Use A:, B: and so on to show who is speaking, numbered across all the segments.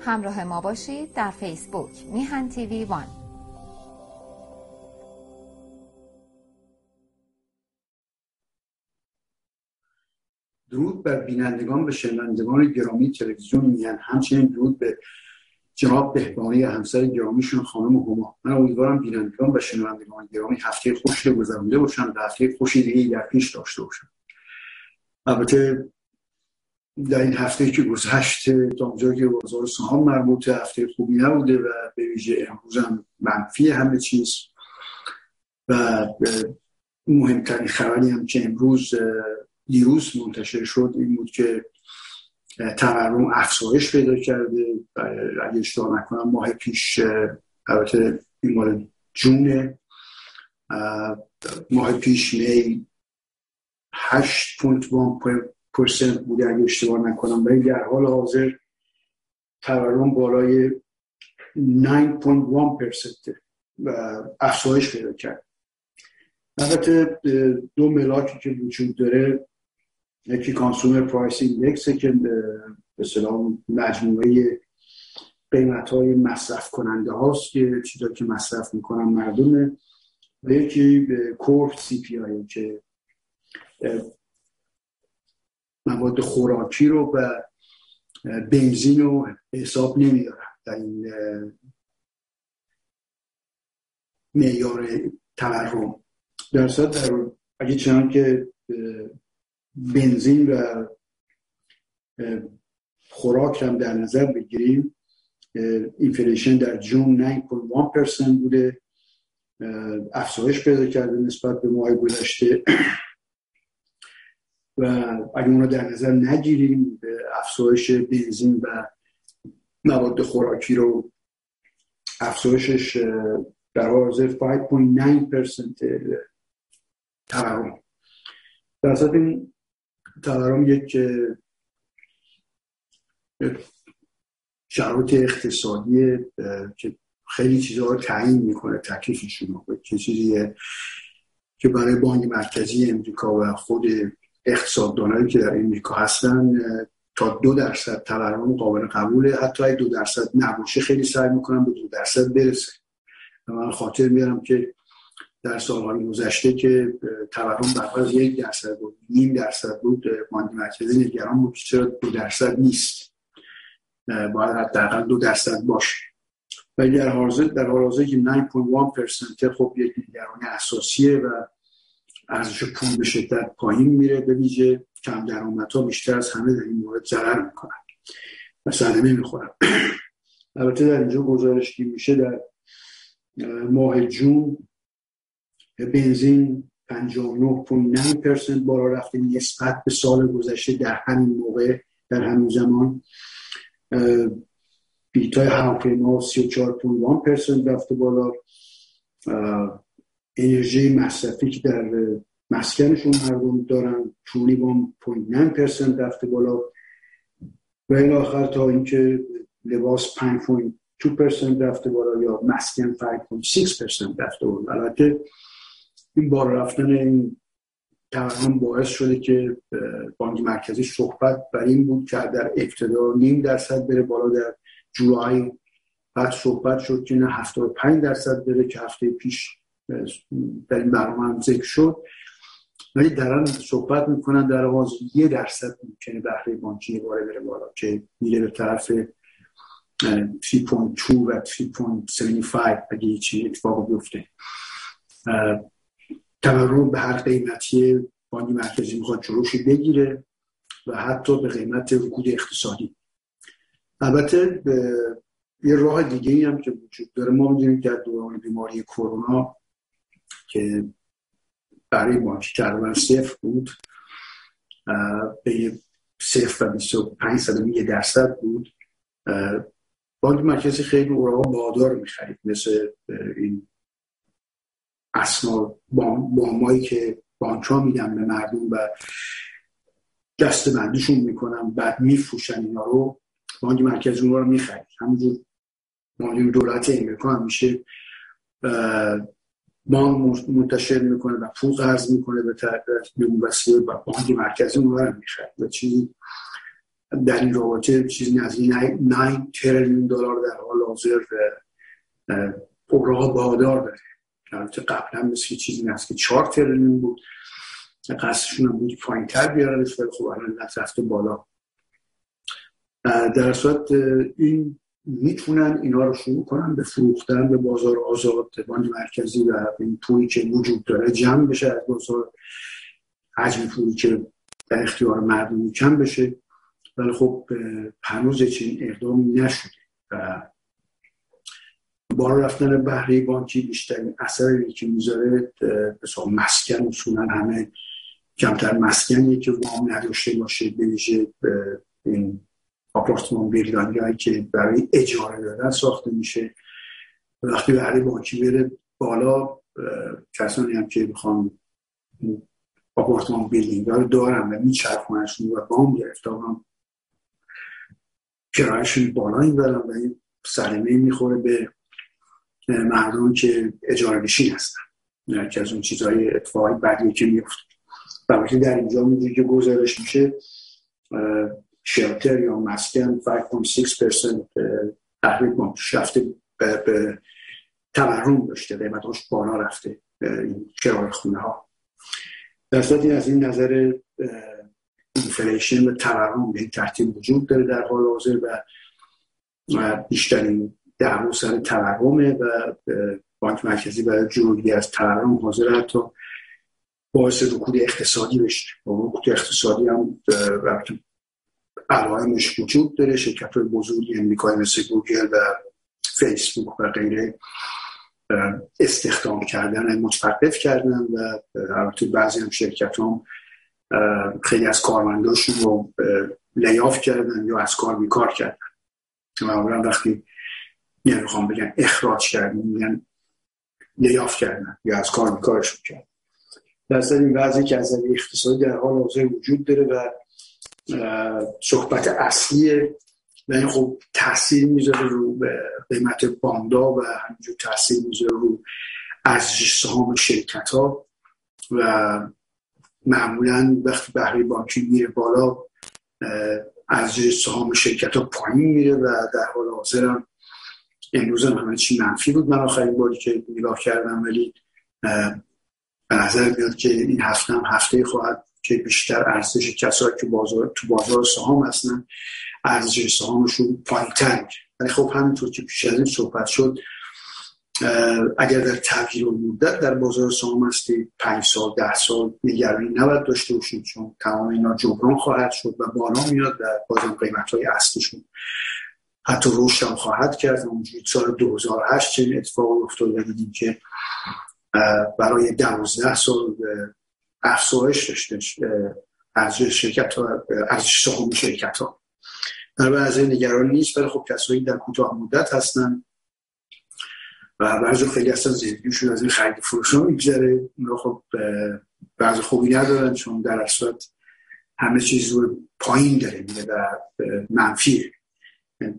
A: همراه ما باشید در فیسبوک میهن تیوی وان.
B: درود بر بینندگان و شنوندگان گرامی تلویزیون میهن. همچنین درود به جناب بهبانی همسر گرامیشون خانم هما. من امیدوارم بینندگان و شنوندگان گرامی هفته خوشی گذرونده باشن و هفته خوشی دیگه در پیش داشته باشن. البته در این هفته که گذشت تا اونجا که بازار سهام مربوط هفته خوبی نبوده و به ویژه امروز هم منفی همه چیز و مهمترین خبری هم که امروز دیروز منتشر شد این بود که تورم افزایش پیدا کرده. اگه اشتباه نکنم ماه پیش البته این مال جونه. ماه پیش می 8.1 percent بوده اگه اشتباه نکنم. ولی در حال حاضر تورم بالای 9.1 percent افزایش پیدا کرد. البته دو ملاکی که وجود داره یکی consumer price index که به اصطلاح مجموعه قیمت های مصرف کننده هاست که چیزا که مصرف می‌کنن مردمه. و یکی کور سی پی آی که مواد خوراکی رو و بنزین رو حساب نمیدارن. در این معیار تورم. در در اگه چنان که بنزین و خوراک هم در نظر بگیریم اینفلیشن در جون 9.1% بوده افزایش پیدا کرده نسبت به ماه گذشته. و اگر اون رو در نظر نگیریم افزایش بنزین و مواد خوراکی رو افزایشش در حاضر 5.9% تورم در این تورم یک شرایط اقتصادی که خیلی چیزها رو تعیین می‌کنه تکلیفشون رو که چیزیه که برای بانک مرکزی امریکا و خود اقتصاددانایی که در امریکا هستن تا دو درصد تورم قابل قبوله. حتی اگه دو درصد نباشه خیلی سعی می‌کنم به دو درصد برسه من خاطر میارم که در سالهای گذشته که تورم از یک درصد بود نیم درصد بود بانک مرکزی نگران بود. چرا دو درصد نیست؟ باید حداقل دو درصد باشه. ولی در حاضر در حال حاضر که 9.1 خب یک نگرانی اساسیه و ارزش پول به شدت پایین میره به ویژه کم درآمدها بیشتر از همه در این مورد ضرر می‌کنن و صدمه می‌خورن. البته در اینجا گزارش که میشه در ماه جون بنزین 59.9 درصد بالا رفته نسبت به سال گذشته در همین موقع در همین زمان. بیتای هواپیما 34.1 درصد رفته بالا. انرژی مصرفی که در مسکنشون مردم دارن 21.9 درصد رفته بالا. و این آخر تا اینکه لباس 5.2 درصد رفته بالا یا مسکن 5.6 درصد رفته بالا. این بار رفتن این تورم باعث شده که بانک مرکزی صحبت بر این بود که در ابتدا نیم درصد بره بالا در جولای بعد صحبت شد که نه 75 درصد بره که هفته پیش در این برنامه هم ذکر شد. ولی دران صحبت می‌کنن در آغاز یه درصد ممکنه بهره بانکی باره بره بالا که میره به طرف 3.2 و 3.75 اگه چی اتفاق بیفته. تورم به هر قیمتی بانک مرکزی می‌خواد جلوش بگیره و حتی به قیمت رکود اقتصادی. البته یه راه دیگه ای هم که وجود داره ما می‌دونیم در دوران بیماری کرونا که برای بانک تقریبا صفر بود به صفر و 25 یه درصد بود. بانک مرکزی خیلی اوراق بادار می‌خرید مثل این اسنا بامایی که بانک ها میدن به مردم و دست بندیشون می‌کنن بعد میفروشن اینا رو بانک مرکزی اون رو می‌خرید. همونجور مالی دولت امریکا هم میشه بانک منتشر می‌کنه و پول قرض می‌کنه به وسیله بانک مرکزی اونها می‌خرد و چیزی در این رابطه چیزی نزدیک 9 تریلیون دلار در حال حاضر اوراق بادار داره. البته قبلا مثل چیزی هست که 4 تریلیون بود. قصدشون هم بود پایین تر بیارن ولی خب الان رفته بالا. در صورت این می‌تونن اینا رو شروع کنن به فروختن به بازار آزاد بانک مرکزی و این پولی که وجود داره جمع بشه از بازار حجم پولی که در اختیار مردم کم بشه. ولی خب هنوز چنین اقدامی نشده. و بالا رفتن بهره بانکی بیشترین اثری که می‌ذاره مثلا مسکن اصولا همه کمتر مسکنی که وام نداشته باشه بویژه این آپارتمان هایی که برای اجاره دادن ساخته میشه. وقتی بهره بانکی بره بالا کسانی هم که می‌خوان آپارتمان بیلدینگ رو دارن و میچرخونشون و بام گرفته هم کرایشون بالا می‌برن و این سلمه می‌خوره به مردم که اجاره نشین هستن. که از اون چیزهای اتفاقی بدی که میفته و در اینجا می‌دونی که گزارش میشه شلتر یا مسکن 5.6% تحریک بانکش رفته به تورم داشته قیمتاش بالا رفته این کرایه خونه ها در صورتی از این نظر inflation و تورم به این ترتیب وجود داره در حال حاضر و بیشترین دعوا سر تورمه و بانک مرکزی برای جلوگیری از تورم حاضر حتی باعث رکود اقتصادی بشه. رکود اقتصادی هم علائمش وجود داره شرکت های بزرگی امریکایی مثل گوگل و فیسبوک و غیره استخدام کردن متوقف کردن و البته بعضی هم شرکت هم خیلی از کارمنداشون رو لیاف کردن یا از کار بیکار کردن. معمولا وقتی یعنی می‌خوام بگن اخراج کردن میگن لیاف کردن یا از کار بیکارشون کردن. در این وضعی که از اقتصادی در حال حاضر وجود داره و صحبت اصلی و این خب تاثیر می‌ذاره رو به قیمت باندا و همینجور تاثیر می‌ذاره رو ارزش سهام شرکت ها و معمولا وقتی بهره بانکی میره بالا ارزش سهام شرکت ها پایین میره و در حال حاضر هم امروز هم همه چی منفی بود. من آخرین باری که نگاه کردم ولی به نظر میاد که این هفته هم هفته خواهد که بیشتر ارزش کسایی که بازار تو بازار سهام هستن ارزش سهامشون پایین تر ولی خب همینطور که پیش از این صحبت شد اگر در تغییر مدت در بازار سهام هستی پنج سال ده سال نگرانی نباید داشته باشید چون تمام اینا جبران خواهد شد و بالا میاد در بازار قیمت های اصلیشون حتی رشد هم خواهد کرد اونجوری سال 2008 چنین اتفاقی افتاد دیدیم که برای دوازده سال افزایش داشته ارزش شرکت ها ارزش سهام شرکت ها. در بعضی نگران نیست ولی خب کسایی در کوتاه مدت هستن و بعضی خیلی اصلا زندگیشون از این خرید فروش میگذره. اونا خب بعضی خوبی ندارن چون در اصل همه چیز رو پایین داره میده و منفیه.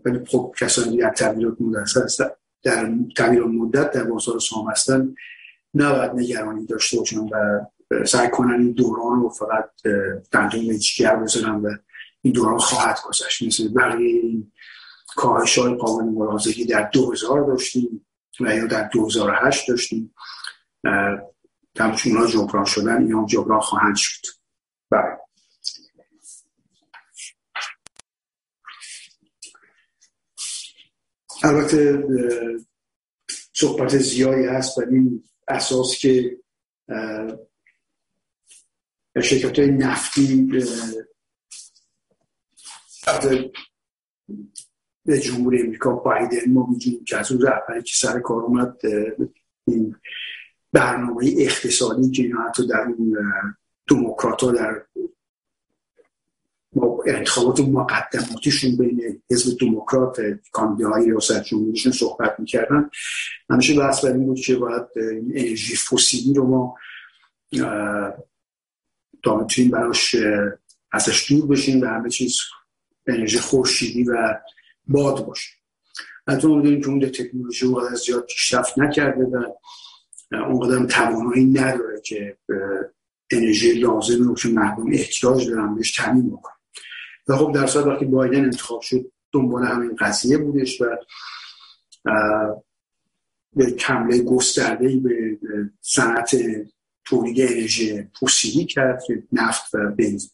B: ولی خب کسانی در تغییرات مدت هستن در تغییر مدت در بازار سهام هستن. نباید نگرانی داشته باشن و سعی کنن این دوران رو فقط دندون مجگر بزنن و این دوران خواهد گذشت. مثل بقیه این کاهش های قابل ملاحظه‌ای در 2000 داشتیم و یا در 2008 داشتیم. تمشون ها جبران شدن این هم جبران خواهند شد. بله. البته صحبت زیادی هست بر این اساس که شرکت های نفتی به جمهور امریکا بایدن ما میگیم که از اون رهبری که سر کار اومد این برنامه اقتصادی که اینا حتی در اون دموکرات ها در انتخابات مقدماتیشون بین حزب دموکرات کاندیداهای ریاست جمهوریشون صحبت می‌کردن. همیشه بحث بر این بود که باید انرژی فسیلی رو ما تا براش ازش دور بشیم و همه چیز انرژی خورشیدی و باد باشه. البته ما می‌دونیم که اون تکنولوژی از زیاد پیشرفت نکرده و اونقدر توانایی نداره که انرژی لازم رو که مردم احتیاج دارن بهش تامین بکنه و خب در صورت وقتی بایدن انتخاب شد دنبال همین قضیه بودش و به کمله گسترده به صنعت تولید انرژی فسیلی کرد که نفت و بنزین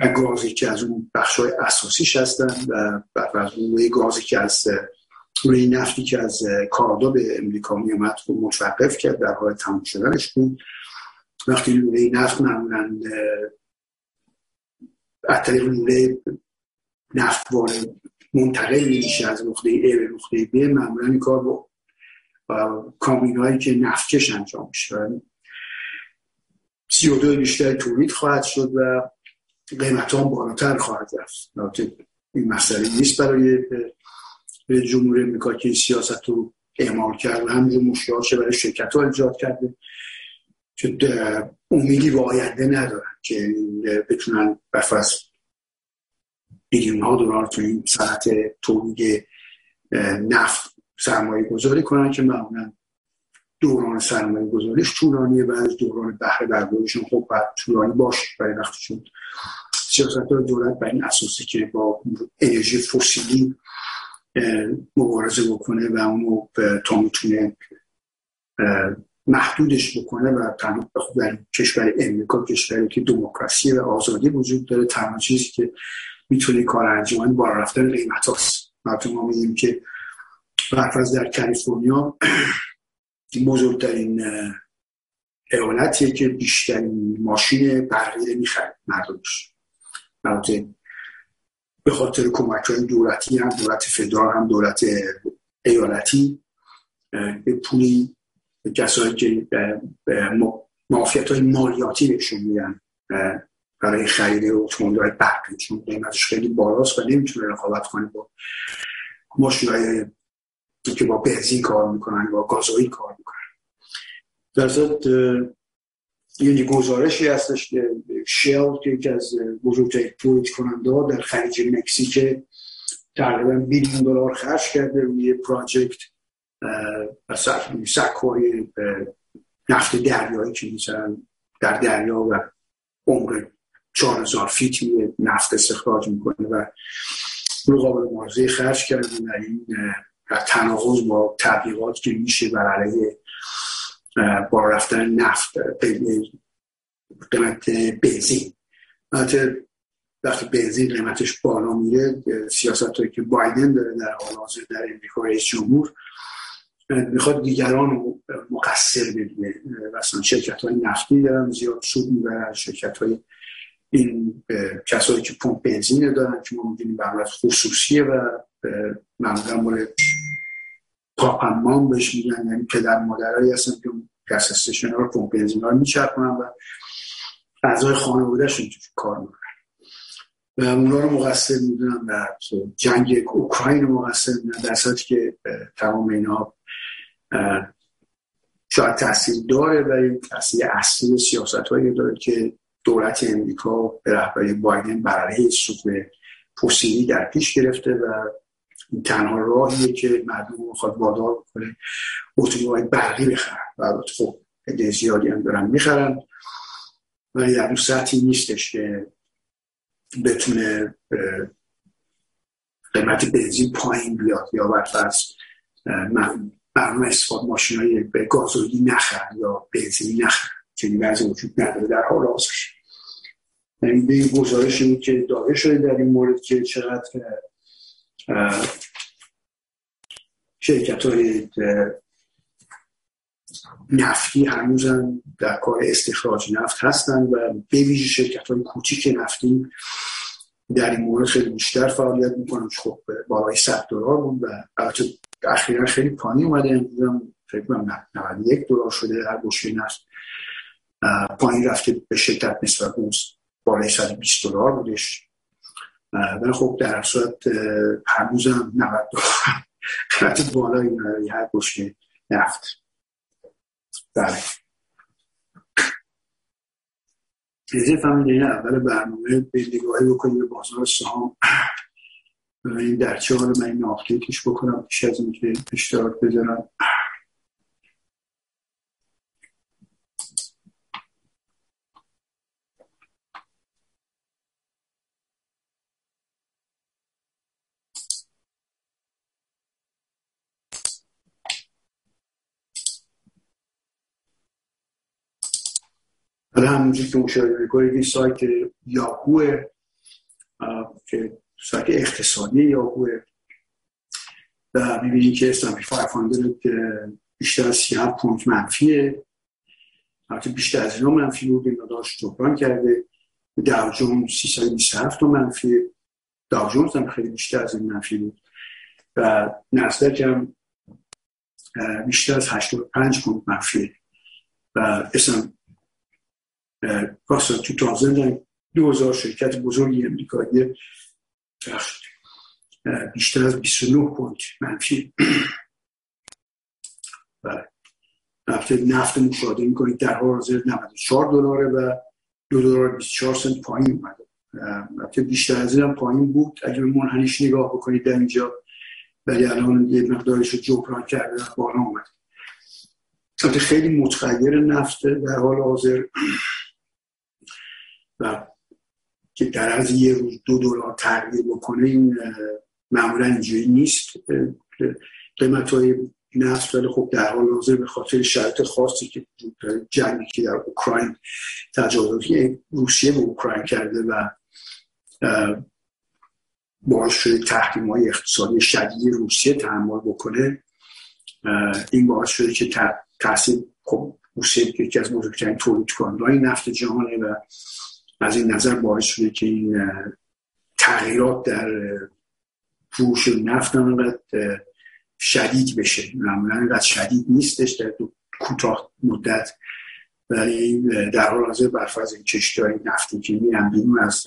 B: و گازی که از اون بخش های اساسیش هستن و بعد روی گازی که از روی نفتی که از کانادا به امریکا می اومد خب متوقف کرد در حال تموم شدنش بود. وقتی لوله نفت معمولا از طریق لوله نفت وارد منتقل میشه از نقطه A به نقطه B. معمولا این کار با کامین هایی که نفتکش انجام میشه. سی دو بیشتر تولید خواهد شد و قیمت هم بالاتر خواهد رفت. این مسئله نیست برای جمهوری امریکا که سیاست رو اعمال کرد و همینجور مشکلات برای شرکت ها ایجاد کرده. که امیدی به آینده ندارن که بتونن برفض بیلیون ها دلار تو این ساعت تولید نفت سرمایه گذاری کنن که معمولا دوران سرمایه گذاریش طولانیه و از دوران بهره برداریشون خب باید طولانی باشه برای وقتی شد سیاست دولت بر این اساسی که با انرژی فسیلی مبارزه بکنه و اونو تا می‌تونه محدودش بکنه و تنها در کشور امریکا کشوری که دموکراسی و آزادی وجود داره تنها چیزی که می‌تونه کار انجام با رفتن قیمت هاست. ما میگیم که برفرض در کالیفرنیا بزرگترین ایالتیه که بیشترین ماشین برقی می‌خرد مردمش. به خاطر کمک های دولتی هم دولت فدرال هم دولت ایالتی به پولی کسایی که معافیت های مالیاتی بهشون میدن برای خرید اتومبیل های برقی. چون قیمتش خیلی بالاست و نمی‌تونه رقابت کنه با ماشین های که با بنزین کار می‌کنن با گازوئیل کار می‌کنن. در ضمن یه گزارشی هستش که شل که یکی از بزرگترین تولید کننده در خلیج مکزیک تقریبا بیلیون دلار خرج کرده روی پراجکت. سک نفت دریایی که مثلا در دریا و عمر 4000 فیتی نفت استخراج می‌کنه و رو قابل مارزه خرج کرده و این در تناقض با تبلیغات که میشه بر علیه با رفتن نفت قیمت بنزین. وقتی بنزین قیمتش بالا میره سیاست که بایدن داره در حال حاضر در امریکا رئیس جمهور می‌خواد دیگران رو مقصر بدونه. مثلا شرکت های نفتی دارن زیاد سود می‌برن. شرکت های این کسایی که پمپ بنزین دارن که ما می‌دونیم به خصوصیه و معمولا مال پاپمان بهش میگن. یعنی پدر مادرهایی هستن که گس استیشن ها رو پمپ بنزین ها رو میچرخونن و اعضای خانوادهشون تو کار می‌کنن. و اونا رو مقصر می‌دونن در جنگ اوکراین مقصر می‌دونن در که تمام اینا شاید تاثیر داره ولی تاثیر اصلی سیاست هایی داره که دولت امریکا به رهبری بایدن برای سوق فسیلی در پیش گرفته و تنها راهیه که مردم می‌خواد وادار بکنه اتومبیل برقی بخرن. و خب عده زیادی هم دارن می‌خرن. ولی در اون سطحی نیستش که بتونه قیمت بنزین پایین بیاد یا برفرض برنامه استفاد ماشین های به گازوئیلی نخرن یا بنزینی نخرن چنین بعضی وجود نداره در حال حاضر. یعنی به این گزارشی که داده شده در این مورد که چقدر شرکت های نفتی هنوزم در کار استخراج نفت هستند و به ویژه شرکت های کوچیک نفتی در این مورد خیلی بیشتر فعالیت می‌کنن. خب بالای 100 دلار بود و البته اخیرا خیلی پایین اومده. امروز فکر کنم 91 دلار شده هر بشکه نفت پایین رفته به شدت نسبت به بالای 120 دلار بودش. ولی خب در صورت هنوزم 90 دلار قیمت بالایی هر بشکه نفت. بله. از فهمیده اول برنامه به نگاهی بکنیم به بازار سهام. این درچه ها رو من این آپدیتش بکنم پیش از اینکه اشتراک بذارم حالا همونجور که مشاهده می‌کنید این سایت یاهوه که سایت اقتصادی یاهوه و می‌بینید که اسلامی 500 بیشتر از 37 پونت منفیه. البته بیشتر از اینا منفی بود این داشت جبران کرده. داو جونز 327 منفی داو جونز هم خیلی بیشتر از این منفی بود. و نسدک هم بیشتر از 85 پونت منفی و اسم راست تو تازه هزار شرکت بزرگی امریکایی بیشتر از 29 پونت منفی بله نفت نفت مشاهده می‌کنید در حال حاضر 94 دلاره و دو دلار 24 سنت پایین اومده البته بیشتر از این پایین بود اگر منحنیش نگاه بکنید در اینجا ولی الان یه مقدارش رو جبران کرده بالا اومده البته خیلی متغیر نفت در حال حاضر و که در از یه روز دو دلار تغییر بکنه این معمولا اینجوری نیست. قیمت های نفت ولی خب در حال حاضر به خاطر شرط خاصی که جنگی که در اوکراین تجاوزاتی روسیه به اوکراین کرده و باعث شده تحریم های اقتصادی شدید روسیه تحمل بکنه. این باعث شده که تاثیر خب روسیه یکی از بزرگترین تولید کنندگان نفت جهانه و از این نظر باعث شده که این تغییرات در فروش نفت انقدر شدید بشه. معمولا انقدر شدید نیستش در کوتاه مدت. ولی در حال حاضر برفرض این های نفتی که میرن بیرون از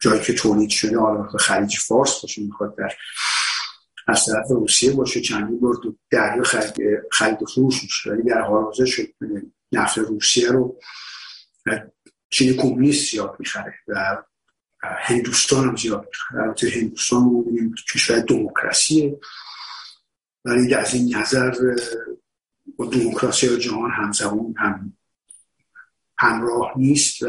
B: جایی که تولید شده حالا خلیج فارس باشه می‌خواد در از طرف روسیه باشه چندی بار دریا خرید, خرید فروش میشه. ولی در حال حاضر شد نفت روسیه رو چین کمونیست زیاد می‌خره و هندوستان هم زیاد می‌خره. البته هندوستان کشور دموکراسیه. ولی از این نظر با دموکراسی جهان همزمان هم همراه نیست و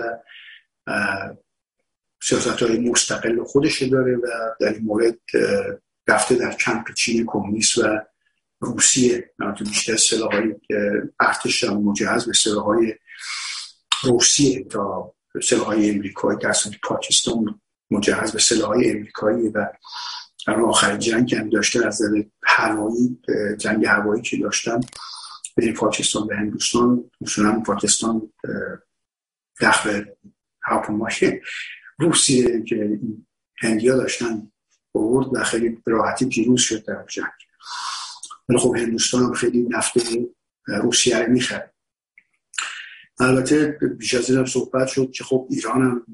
B: سیاست های مستقل خودش داره و در این مورد رفته در کمپ چین کمونیست و روسیه. بیشتر سلاح های ارتش مجهز به سلاح های روسیه تا سلاح های امریکایی در پاکستان مجهز به سلاح های امریکایی و در آخر جنگ هم داشته از هوایی جنگ هوایی که داشتن بین پاکستان و هندوستان مثلا پاکستان دخل هواپیمای روسیه که هندیا داشتن برد و خیلی راحتی پیروز شد در جنگ. ولی خب هندوستان خیلی نفت روسیه رو می‌خره البته بیش از این صحبت شد که خب ایران هم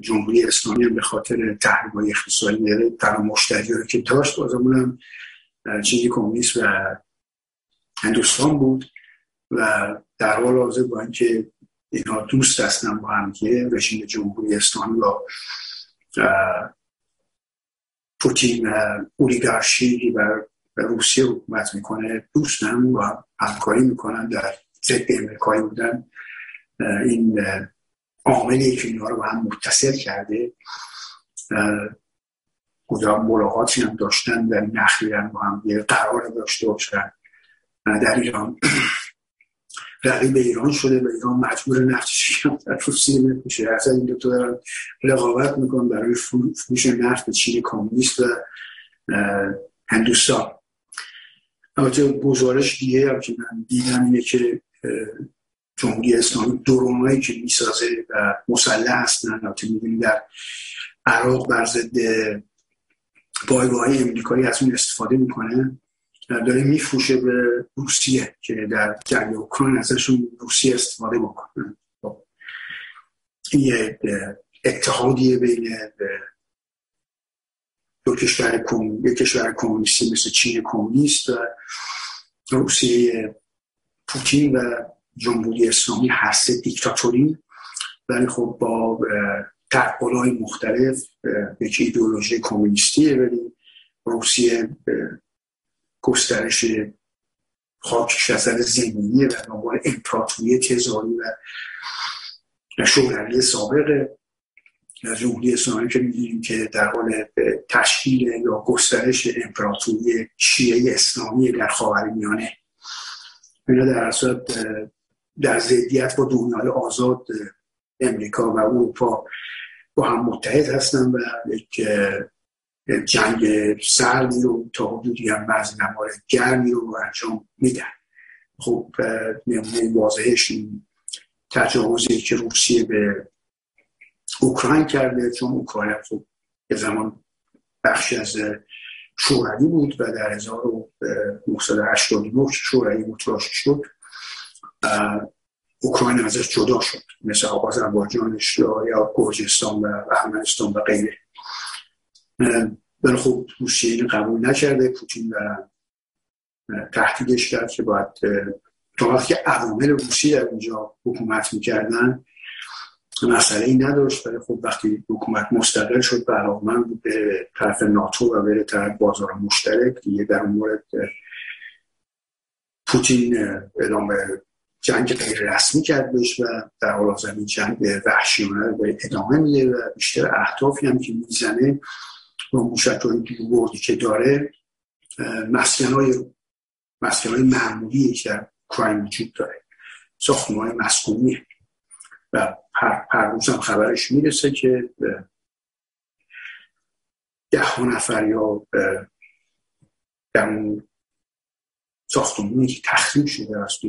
B: جمهوری اسلامی هم به خاطر تحریم های اقتصادی تنها مشتری که داشت بازمون هم چینی کمونیست و هندوستان بود و در حال حاضر با اینکه اینها دوست هستن با هم که رژیم جمهوری اسلامی با پوتین اولیگارشی و روسیه حکومت می‌کنه دوست هم و همکاری می‌کنن در ضد امریکایی بودن. این عاملی که اینها رو هم متصل کرده کجا ملاقاتی هم داشتن نخلی هم با هم یه قرار داشته باشن. در ایران رقیب ایران شده و ایران مجبور نفتش در روسیه میشه. اصلا این دوتا دارن رقابت می‌کنن برای فروش نفت چین کمونیست و هندوستان. البته گزارش دیگه هم که من دیدم اینه که جمهوری اسلامی درونایی که می‌سازه و مسلح هستن البته می‌بینید در عراق بر ضد پایگاه های امریکایی از اون استفاده می‌کنه داره میفروشه به روسیه که در جنگ اوکراین ازشون روسیه استفاده بکنه خب. یه اتحادیه بین دو کشور یک کشور کمونیستی مثل چین کمونیست و روسیه پوتین و جمهوری اسلامی هست دیکتاتوری. ولی خب با تحقلهای مختلف یکی ایدئولوژی کمونیستیه ولی روسیه گسترش خاکش از زمینیه و دنبال امپراتوری تزاری و شوروی سابق جمهوری اسلامی که می‌دونیم که در حال تشکیل یا گسترش امپراتوری شیعه اسلامی در خاورمیانه. اینا در اصل در ضدیت با دنیای آزاد امریکا و اروپا با هم متحد هستن و یک جنگ سردی رو تا حدودی هم بعضی موارد گرمی رو انجام میدن. خب نمونه واضحش این تجاوزی که روسیه به اوکراین کرده چون اوکراین خب یه زمان بخشی از شوروی بود و در 1989 شوروی متلاشی شد اوکراین ازش جدا شد مثل آذربایجانش یا گرجستان و ارمنستان و غیره. ولی خب روسیه این قبول نکرده پوتین و تهدیدش کرد که باید تا وقتی عوامل روسی در اینجا حکومت می‌کردن مسئله ای نداشت. ولی خب وقتی حکومت مستقل شد به بود به طرف ناتو و به طرف بازار مشترک دیگه در مورد پوتین اعلام جنگ غیر رسمی کرد بهش و در حال این جنگ وحشیانه رو ادامه میده و بیشتر اهدافی هم که می‌زنه با موشک های بردی که داره مسکن های مسکن های معمولی در کرایم وجود داره ساختمان های مسکونی. و هر روز هم خبرش می‌رسه که ده نفر یا در اون ساختمونی که تخریب شده است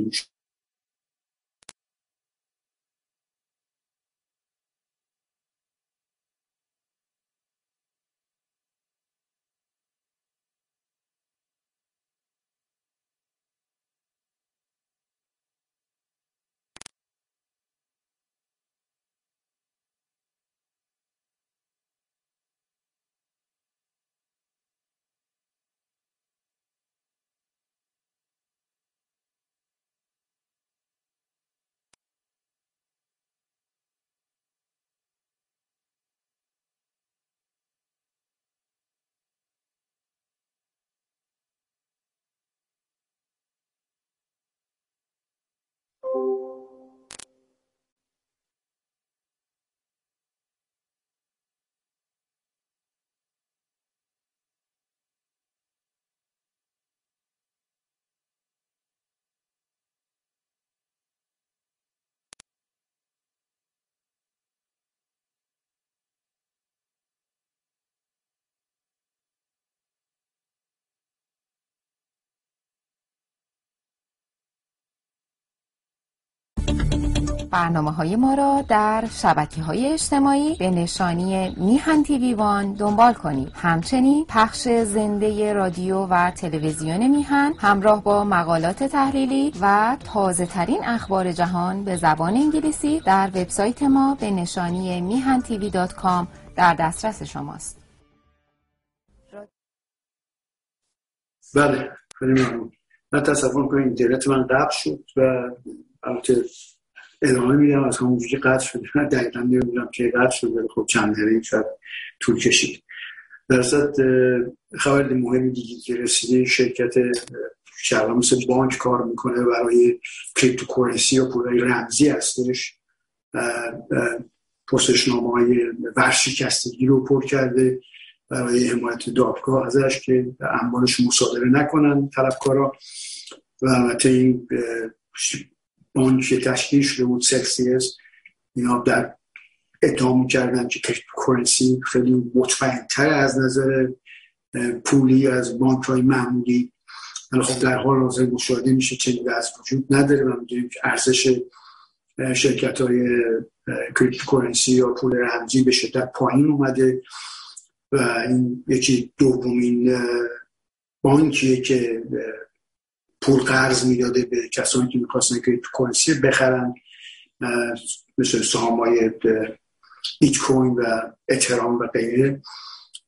A: برنامه های ما را در شبکه های اجتماعی به نشانی میهن تیوی وان دنبال کنید. همچنین پخش زنده رادیو و تلویزیون میهن همراه با مقالات تحلیلی و تازه ترین اخبار جهان به زبان انگلیسی در وبسایت ما به نشانی میهن تیوی دات کام در دسترس شماست.
B: بله خیلی ممنون. من تصور کنم اینترنت من قطع شد و البته ادامه میدم از همون که قطع شده. من دقیقا نمی‌دونم که قطع شده خب چند دقیقه شاید طول کشید. در خبر مهمی دیگه که رسیده شرکت شرقا مثل بانک کار می‌کنه برای cryptocurrency یا پولای رمزی هستش. پرسشنامه های ورشکستگی رو پر کرده برای حمایت دادگاه ازش که اموالش مصادره نکنن طلبکارا. و البته این بانک تشکیل شده بود سلسیس اینا در ادعا کردن که کرنسی خیلی مطمئن تر از نظر پولی از بانک های معمولی. ولی خب در حال حاضر مشاهده میشه چنین از وجود نداره و می‌دونیم که ارزش شرکت های cryptocurrency یا پول رمزی به شدت پایین اومده و این یکی دومین بانکیه که پول قرض می‌داده به کسانی که می‌خواستن که currency بخرن مثل سهام های بیت کوین و اتریوم و غیره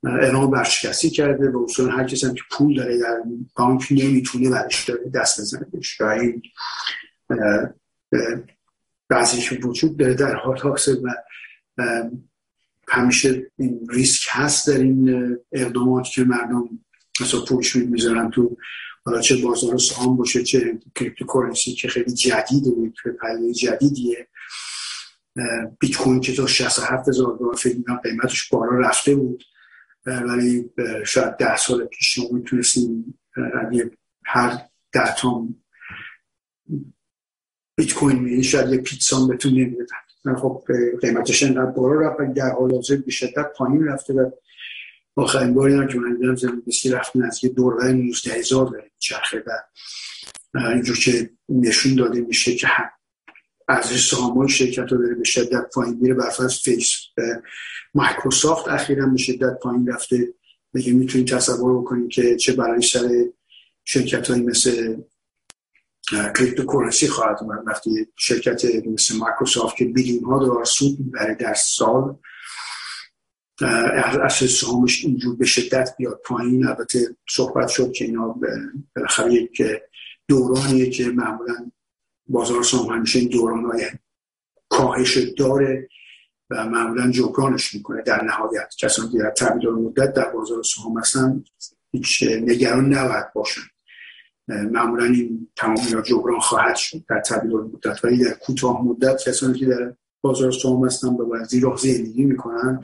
B: اعلام ورشکستگی کرده و اصلا هر کسی هم که پول داره در بانک نمی‌تونه برش داره دست بزنه بهش. و این بعضیش وجود داره در حال تاکسه و همیشه این ریسک هست در این اقدامات که مردم مثلا پولش می‌ذارن تو حالا چه بازار سهام باشه چه cryptocurrency که خیلی جدیده بود پدیده جدیدیه. بیت کوین که تا 67 هزار دلار فکر می‌کنم قیمتش بالا رفته بود. ولی شاید ده سال پیش ما می‌تونستیم هر ده تا بیت کوین می شاید یه پیتزا بدن خب قیمتش انقدر بالا رفت در حال حاضر به شدت پایین رفته و آخرین باری هم که من دیدم زمین رفتن از یه دوره 19 هزار داره چرخه و اینجور که نشون داده میشه که از سهام شرکت رو داره به شدت پایین میره برفرض فیس مایکروسافت اخیرا به شدت پایین رفته. میگه می‌تونید تصور بکنید که چه برای سر شرکت هایی مثل cryptocurrency خواهد اومد؟ وقتی شرکت مثل مایکروسافت که بیلیون ها دلار سود می‌بره در سال از سهامش اینجور به شدت بیاد پایین. البته صحبت شد که اینا بالاخره یک دورانیه که معمولا بازار سهام همیشه این دوران های کاهش داره و معمولا جبرانش می‌کنه. در نهایت کسانی که در تبدیل مدت در بازار سهام هستن هیچ نگران نباید باشن. معمولا این تمامی جبران خواهد شد در تبدیل مدت. ولی در کوتاه مدت کسانی که در بازار سهام هستن باید زیرا زندگی می‌کنن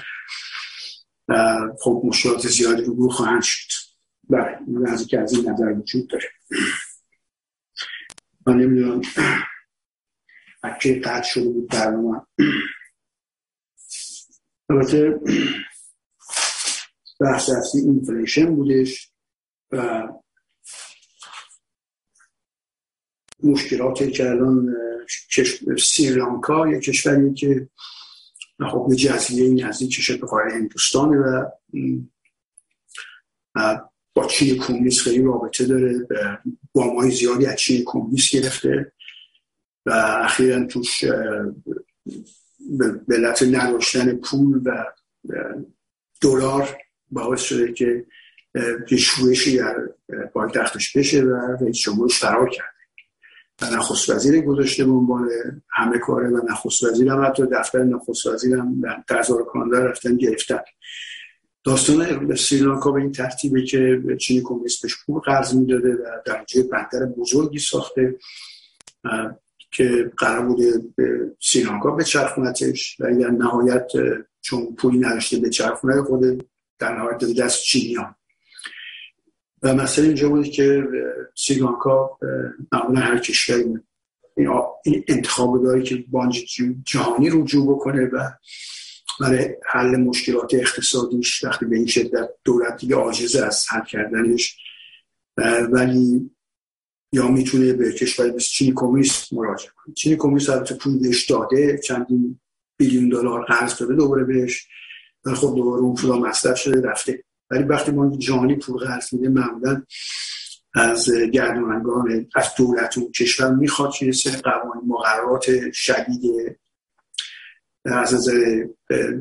B: خب مشکلات زیادی رو خواهند شد. بله این که از این نظر وجود داره. من نمی‌دونم okay قطع شده بود برنامه. البته بحث اصلی inflation بودش و مشکلاتی که الان سریلانکا یه کشوری که خب یه جزیره نزدیکش به قاره هندوستانه و با چین کمونیست خیلی رابطه داره وامای زیادی از چین کمونیست گرفته و اخیرا توش به علت نداشتن پول و دلار باعث شده که یه در پایتختش بشه و رئیس جمهورش فرار کرده و نخست وزیر گذاشته به عنوان همه کاره و نخست وزیر هم حتی دفتر نخست وزیر هم تزار کانادا رفتن گرفتن. داستان سریلانکا به این ترتیبه که چینی کمونیست بهش پول قرض می‌داده و درجه بندر بزرگی ساخته که قرار بوده به سریلانکا به چرخونتش و در نهایت چون پولی نداشته به چرخونه خود در نهایت دست چینیان و مسئله اینجا بود که سریلانکا معمولا هر کشوری این انتخاب داره که بانج جهانی رجوع بکنه و برای حل مشکلات اقتصادیش وقتی به این شدت دولت دیگه از حل کردنش ولی یا می‌تونه به کشوری مثل چین کمونیست مراجعه کنه. چین کمونیست البته پول بهش داده چندین بیلیون دلار قرض داده دوباره بهش ولی خب دوباره اون پولا مصرف شده رفته. ولی وقتی ما جهانی پول قرض میده معمولا از گردانندگان از دولت و کشور می‌خواد که سر قوانین مقررات شدید از نظر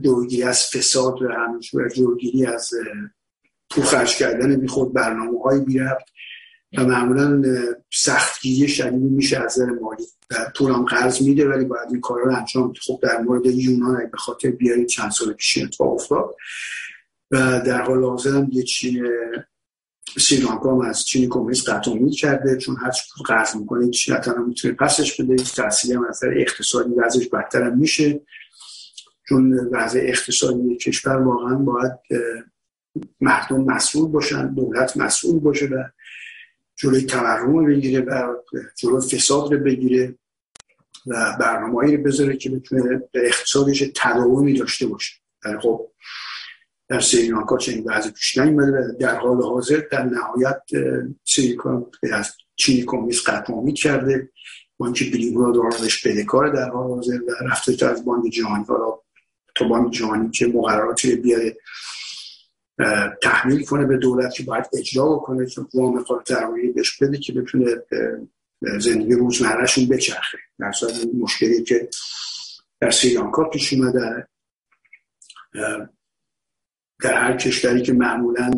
B: جلوگیری از فساد و همینجور جلوگیری از پول خرج کردن بی خود برنامه های بی و معمولا سختگیری شدید میشه از نظر مالی. پول هم قرض میده ولی باید این کارا رو انجام خب در مورد یونان اگه به خاطر چند سال پیش اتفاق افتاد. و در حال حاضر هم یه چین سریلانکا هم از چین کمونیست قطع امید کرده چون هر پول قرض می‌کنه چین هم می‌تونه پسش بده تحصیلی هم از اقتصادی وضعش بدتر هم میشه. چون وضع اقتصادی کشور واقعا باید مردم مسئول باشن دولت مسئول باشه و جلوی تورم بگیره و جلوی فساد رو بگیره و برنامه‌ای رو بذاره که بتونه به اقتصادش تداومی داشته باشه. خب در سریلانکا چنین وضع پیش نیومده و در حال حاضر در نهایت سریلانکا از چینی کمونیست قطع کرده بانک بیلیون دلارش بدهکار در حال حاضر و رفته از بانک جهانی حالا تو بانک جهانی که مقرراتی بیاره تحمیل کنه به دولت که باید اجرا کنه چون وام قابل بهش بده که بتونه زندگی روزمرهشون بچرخه. در مشکلی که در سریلانکا پیش اومده در هر کشوری که معمولا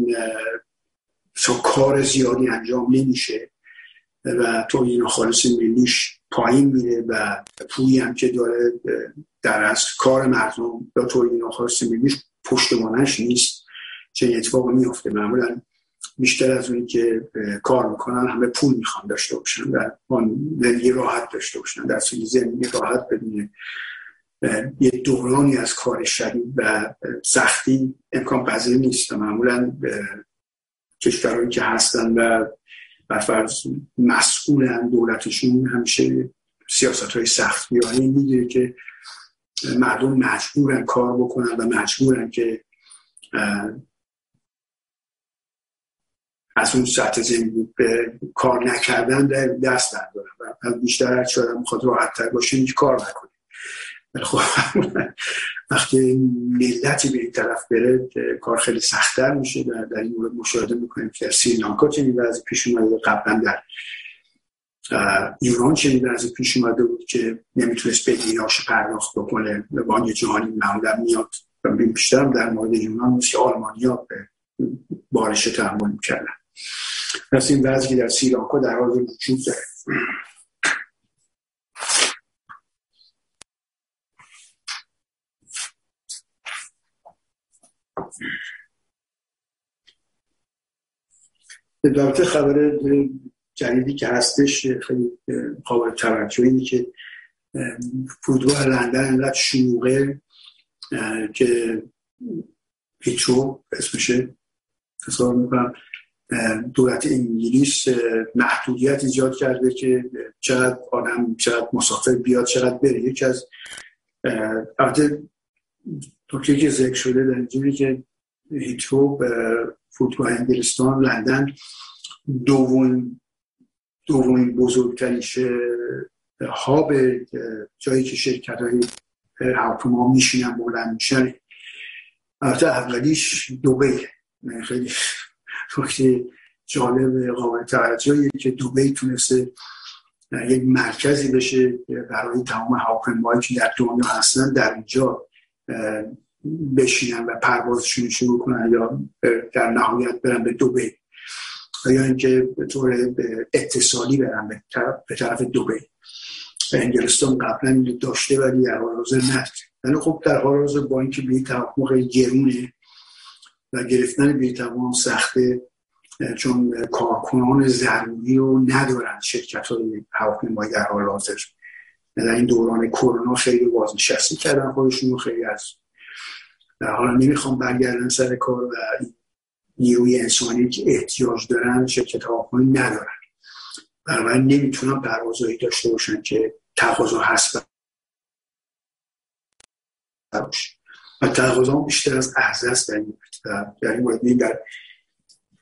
B: کار زیادی انجام نمیشه و تو این خالص ملیش پایین میره و پولی هم که داره در از کار مردم یا تو این خالص ملیش پشتوانش نیست چه اتفاق میفته معمولا بیشتر از اونی که کار می‌کنن همه پول می‌خوان داشته باشن و زندگی راحت داشته باشن. در زندگی راحت بدونه. یه دورانی از کار شدید و سختی امکان پذیر نیست. معمولا کشورهایی که هستن و برفرض مسئولن دولتشون همیشه سیاست های سخت بیانی می‌گیره که مردم مجبورن کار بکنن و مجبورن که از اون سطح زندگی به کار نکردن دست بردارن و بیشتر هر چه می‌خواد راحت تر باشه کار نکنه. خب وقتی ملتی به این طرف بره کار خیلی سختتر میشه در, در این مورد مشاهده می‌کنیم که سریلانکا چنین وضعی پیش اومده قبلا در ایران چنین وضعی پیش اومده بود که نمی‌تونست بدهیاش پرداخت بکنه به بانک جهانی معمولا میاد. بیشتر در مورد یونان مثل آلمانیا به بارش تحمل می‌کردن. پس این وضعی در سریلانکا در حال وجود داره. البته خبر جدیدی که هستش خیلی قابل توجه اینه که فوتبال لندن انقدر شلوغه که هیچو اسمشه حساب می‌کنم دولت انگلیس محدودیت ایجاد کرده که چقدر آدم چقدر مسافر بیاد چقدر بره. یکی از البته نکته که ذکر شده در اینجوری که هیترو فوتبال انگلستان لندن. دومین دومین بزرگترین هاب جایی که شرکت های هواپیما میشینن بلند میشن. البته اولیش دوبی. خیلی نکته جالب قابل توجهیه که دوبی تونسته یک مرکزی بشه برای تمام هواپیماهایی که در دنیا هستن در اینجا بشینن و پروازشون شروع کنن یا در نهایت برن به دوبی. و یا اینکه به طور اتصالی برن به طرف دوبی. و انگلستان قبلا داشته ولی در حال حاضر یعنی خب در حال حاضر با اینکه به توافق گرونه و گرفتن به سخته چون کارکنان ضروری رو ندارن شرکت های هواپیمایی در حال حاضر. در این دوران کرونا خیلی بازنشسته کردن خودشون خیلی از حالا نمی‌خوام برگردن سر کار و نیروی انسانی که احتیاج دارن شرکت هواپیمایی ندارن. بنابراین نمی‌تونن پروازهایی داشته باشن که تقاضا هست و تقاضا بیشتر از است در این در این مورد در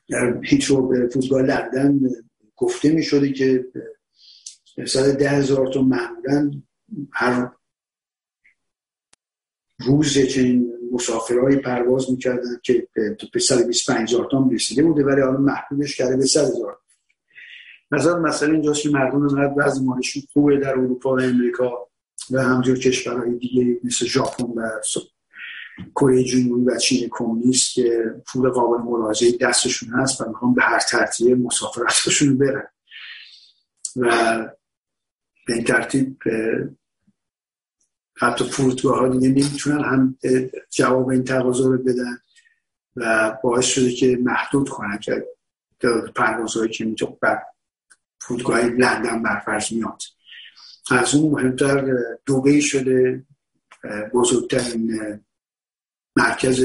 B: در هیچ رو به فوتبال لندن گفته می شده که سال ده هزار تا معمولا هر روز چنین مسافرهایی پرواز می‌کردن که به 125 هزار تا رسیده بوده ولی حالا محدودش کرده به 100 هزار. نظر مثلا اینجاست که مردم انقدر وضع مالشون خوبه در اروپا و امریکا و همجور کشورهای دیگه مثل ژاپن و کره جنوبی و چین کمونیست که پول قابل ملاحظه دستشون هست و می‌خوان به هر ترتیب مسافرتشون برن. و به این ترتیب حتی فرودگاه ها دیگه نمی‌تونن هم جواب این تقاضا رو بدن و باعث شده که محدود کنن که پروازهایی که میتون بر فرودگاه لندن برفرض میاد. از اون مهمتر دوبه شده بزرگترین مرکز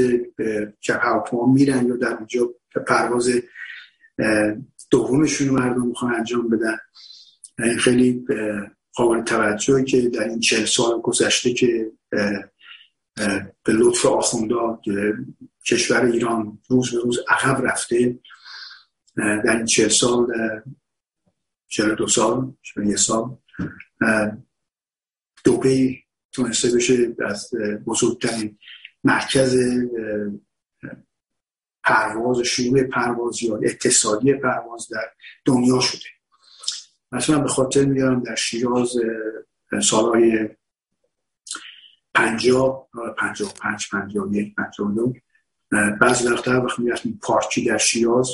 B: هواپیما میرن یا در اونجا پرواز دومشون مردم می‌خوان انجام بدن. این خیلی قابل توجهی که در این چهل سال گذشته که به لطف آخوندا کشور ایران روز به روز عقب رفته. در این چهل سال چهل دو سال چهل یه سال دوبه تونسته بشه از بزرگترین مرکز پرواز شروع پرواز یا اقتصادی پرواز در دنیا شده. مثلا به خاطر میارم در شیراز سالهای پنجاه پنجاه پنج پنجاه یک پنجاه دو بعضی وقتا وقتی می‌رفتیم پارکی در شیراز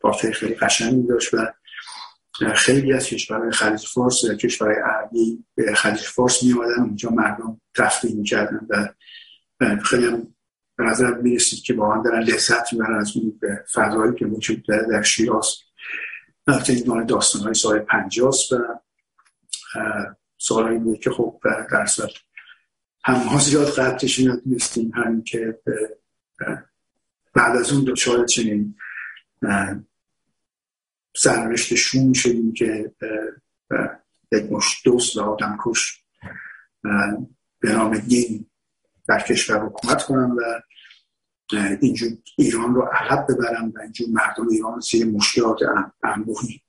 B: پارکی خیلی قشنگی داشت و خیلی از کشورهای خلیج فارس کشورهای عربی به خلیج فارس می آمدن اونجا مردم تفریح می‌کردن و خیلی هم به نظر می‌رسید که با دارن لذت می‌برن از اون فضایی که وجود در شیراز. البته این مال داستان های سال پنجاست و سال بود که خب در صورت هم زیاد قدرش ندونستیم همین که بعد از اون دچار چنین سرنوشت شون شدیم که یک مش دوست و آدم کش به نام دین در کشور حکومت کنم و اینجور ایران رو عقب ببرم و اینجور مردم ایران زیر مشکلات انبوهی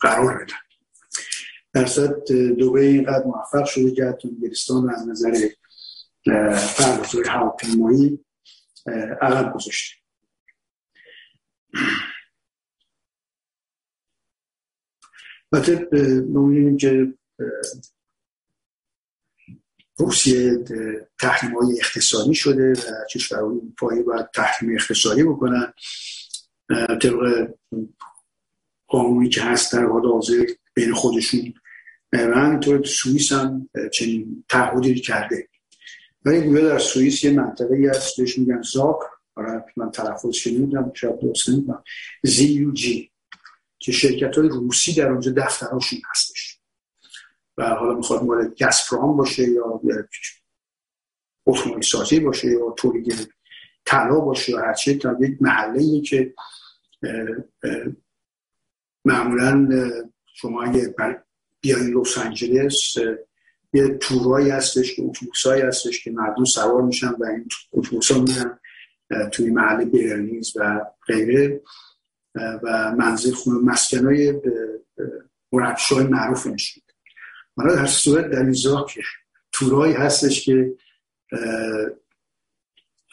B: قرار بدن. در صورت دوبه اینقدر موفق شده که انگلستان از نظر پروازهای هواپیمایی عقب گذاشته. البته ما که روسیه تحریم های اقتصادی شده و کشورهای اروپایی باید تحریم اقتصادی بکنن. طبق قانونی که هست در حال حاضر بین خودشون و همینطور سوئیس هم چنین تعهدی کرده. ولی گویا در سوئیس یه منطقه هست بهش میگن زاک. من تلفظ شنیدم شاید درست نمی‌دونم. زی یو جی که شرکت های روسی در اونجا دفترهاشون هستش. و حالا می‌خواد مال گسپرام باشه یا اتومبیل سازی باشه یا تولید طلا باشه یا هرچی یک محله که معمولا شما اگه بیاین لس آنجلس یه تورایی هستش که اتوبوسایی هستش که مردم سوار میشن و این اتوبوسا میرن توی محله برلینز و غیره. و منزل خونه مسکن های های معروف نشید حالا در صورت در این که تورایی هستش که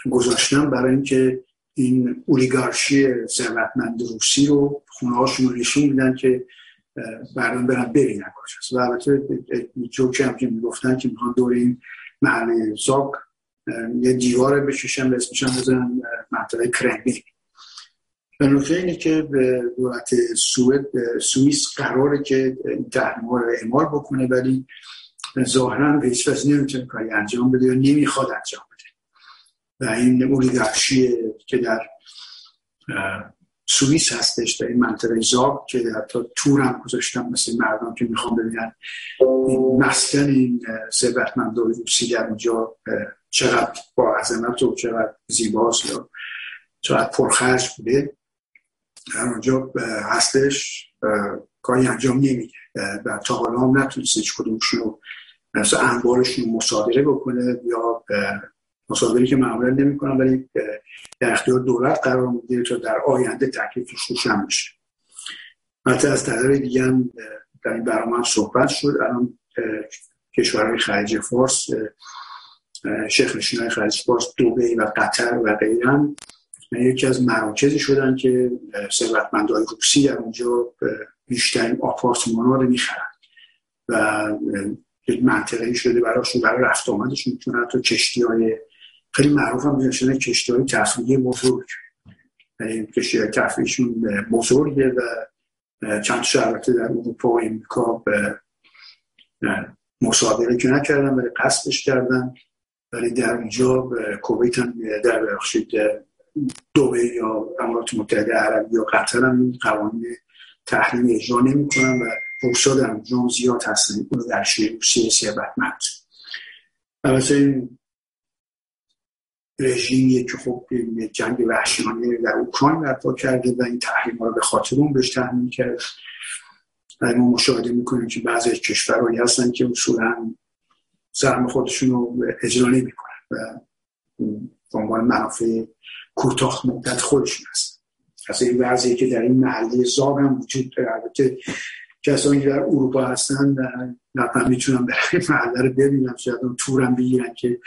B: گذاشتن برای اینکه این اولیگارشی ثروتمند روسی رو خونه هاشون رو نشون میدن که مردم برن ببینن کجاست و البته جوکی هم که می‌گفتن که می‌خوان دور این محله زاک یه دیوار بششن به اسمشن بزنن منطقه کرنگی. به نکته اینه که به دولت سوئد سوئیس قراره که تحریم رو اعمال بکنه ولی ظاهرا به هیچ وجه نمی‌تونه کاری انجام بده یا نمی‌خواد انجام بده. و این اولیگارشی که در سوئیس هستش در این منطقه زاب که حتی تور هم گذاشتم مثل مردم که می‌خوام ببینن این مسکن این ثروتمندان روسی در اونجا چقدر با عظمت و چقدر زیباست یا چقدر پرخرج بوده. در اونجا هستش. کاری انجام نمیده. و تا حالا هم نتونست هیچ کدومشون رو انبارشون مصادره بکنه یا مصادره که معمولا نمی‌کنن ولی در اختیار دولت قرار میده تا در آینده تکلیفش روشن بشه. حتی از طرف دیگه هم در این برنامه هم صحبت شد. الان کشورهای خلیج فارس شیخ نشینای خلیج فارس دوبه و قطر و غیرم یکی از مراکزی شدن که ثروتمندان روسی در اونجا بیشترین آپارتمان ها رو می‌خرن. و یک منطقه شده براشون برای رفت آمدشون می‌تونن. حتی کشتی های خیلی معروف هم میشنه کشتی های تفریحی بزرگ. یعنی کشتی های تفریحشون بزرگه و چند شربته در اروپا و امریکا مصادره که نکردن ولی قصدش کردن. ولی در اونجا کویت هم در بخشید دوبه یا امارات متحده عربی یا قطر هم این قوانین تحریم اجرا نمی کنن و در اونجا زیاد هستن در شیعه روسیه ثروتمند البته این رژیمیه که خب جنگ وحشیانه در اوکراین برپا کرده و این تحریم ها رو به خاطر اون بهش تحمیل کرد. و ما مشاهده می‌کنیم که بعضی کشورهایی هستن که اصولا زرم خودشون رو اجرا نمی کنن و عنوان منافع کوتاه مدت خودشون هست. از این وضعی که در این محله زاب هم وجود داره. البته کسانی در اروپا هستن نفهم می‌تونم برای محله رو ببینم شاید اون تورم بگیرن که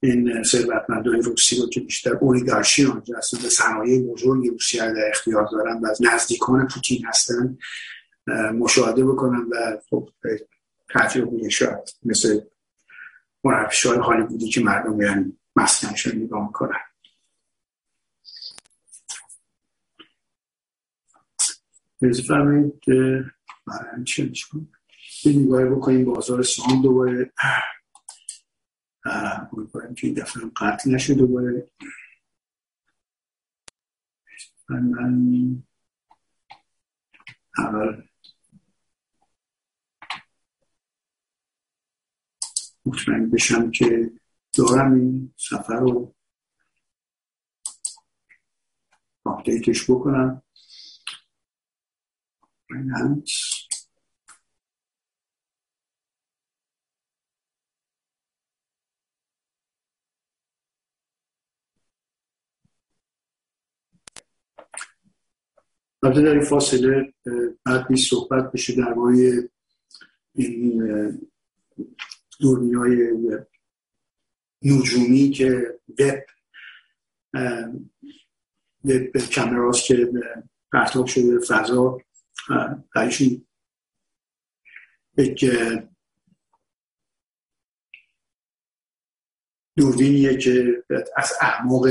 B: این ثروتمندان روسی رو که بیشتر اولیگارشی آنجا هستن به صنایع بزرگ روسیه در اختیار دارن و از نزدیکان پوتین هستن مشاهده بکنن و خب تجربه شاید مثل مرفش های هالیوودی که مردم بیان مسکنشون نگاه می‌کنن. فرمایید چی یه نگاهی بکنیم بازار سهام دوباره. امیدوارم که این دفعه قطع نشه دوباره. من اول. مطمئن بشم که دارم این سفر رو آپدیتش بکنم. Finance. البته در این فاصله بعد نیز صحبت بشه در درباره این دنیای نجومی که وب وب کمراست که پرتاب شده فضا برایشون یک دوربینیه که از اعماق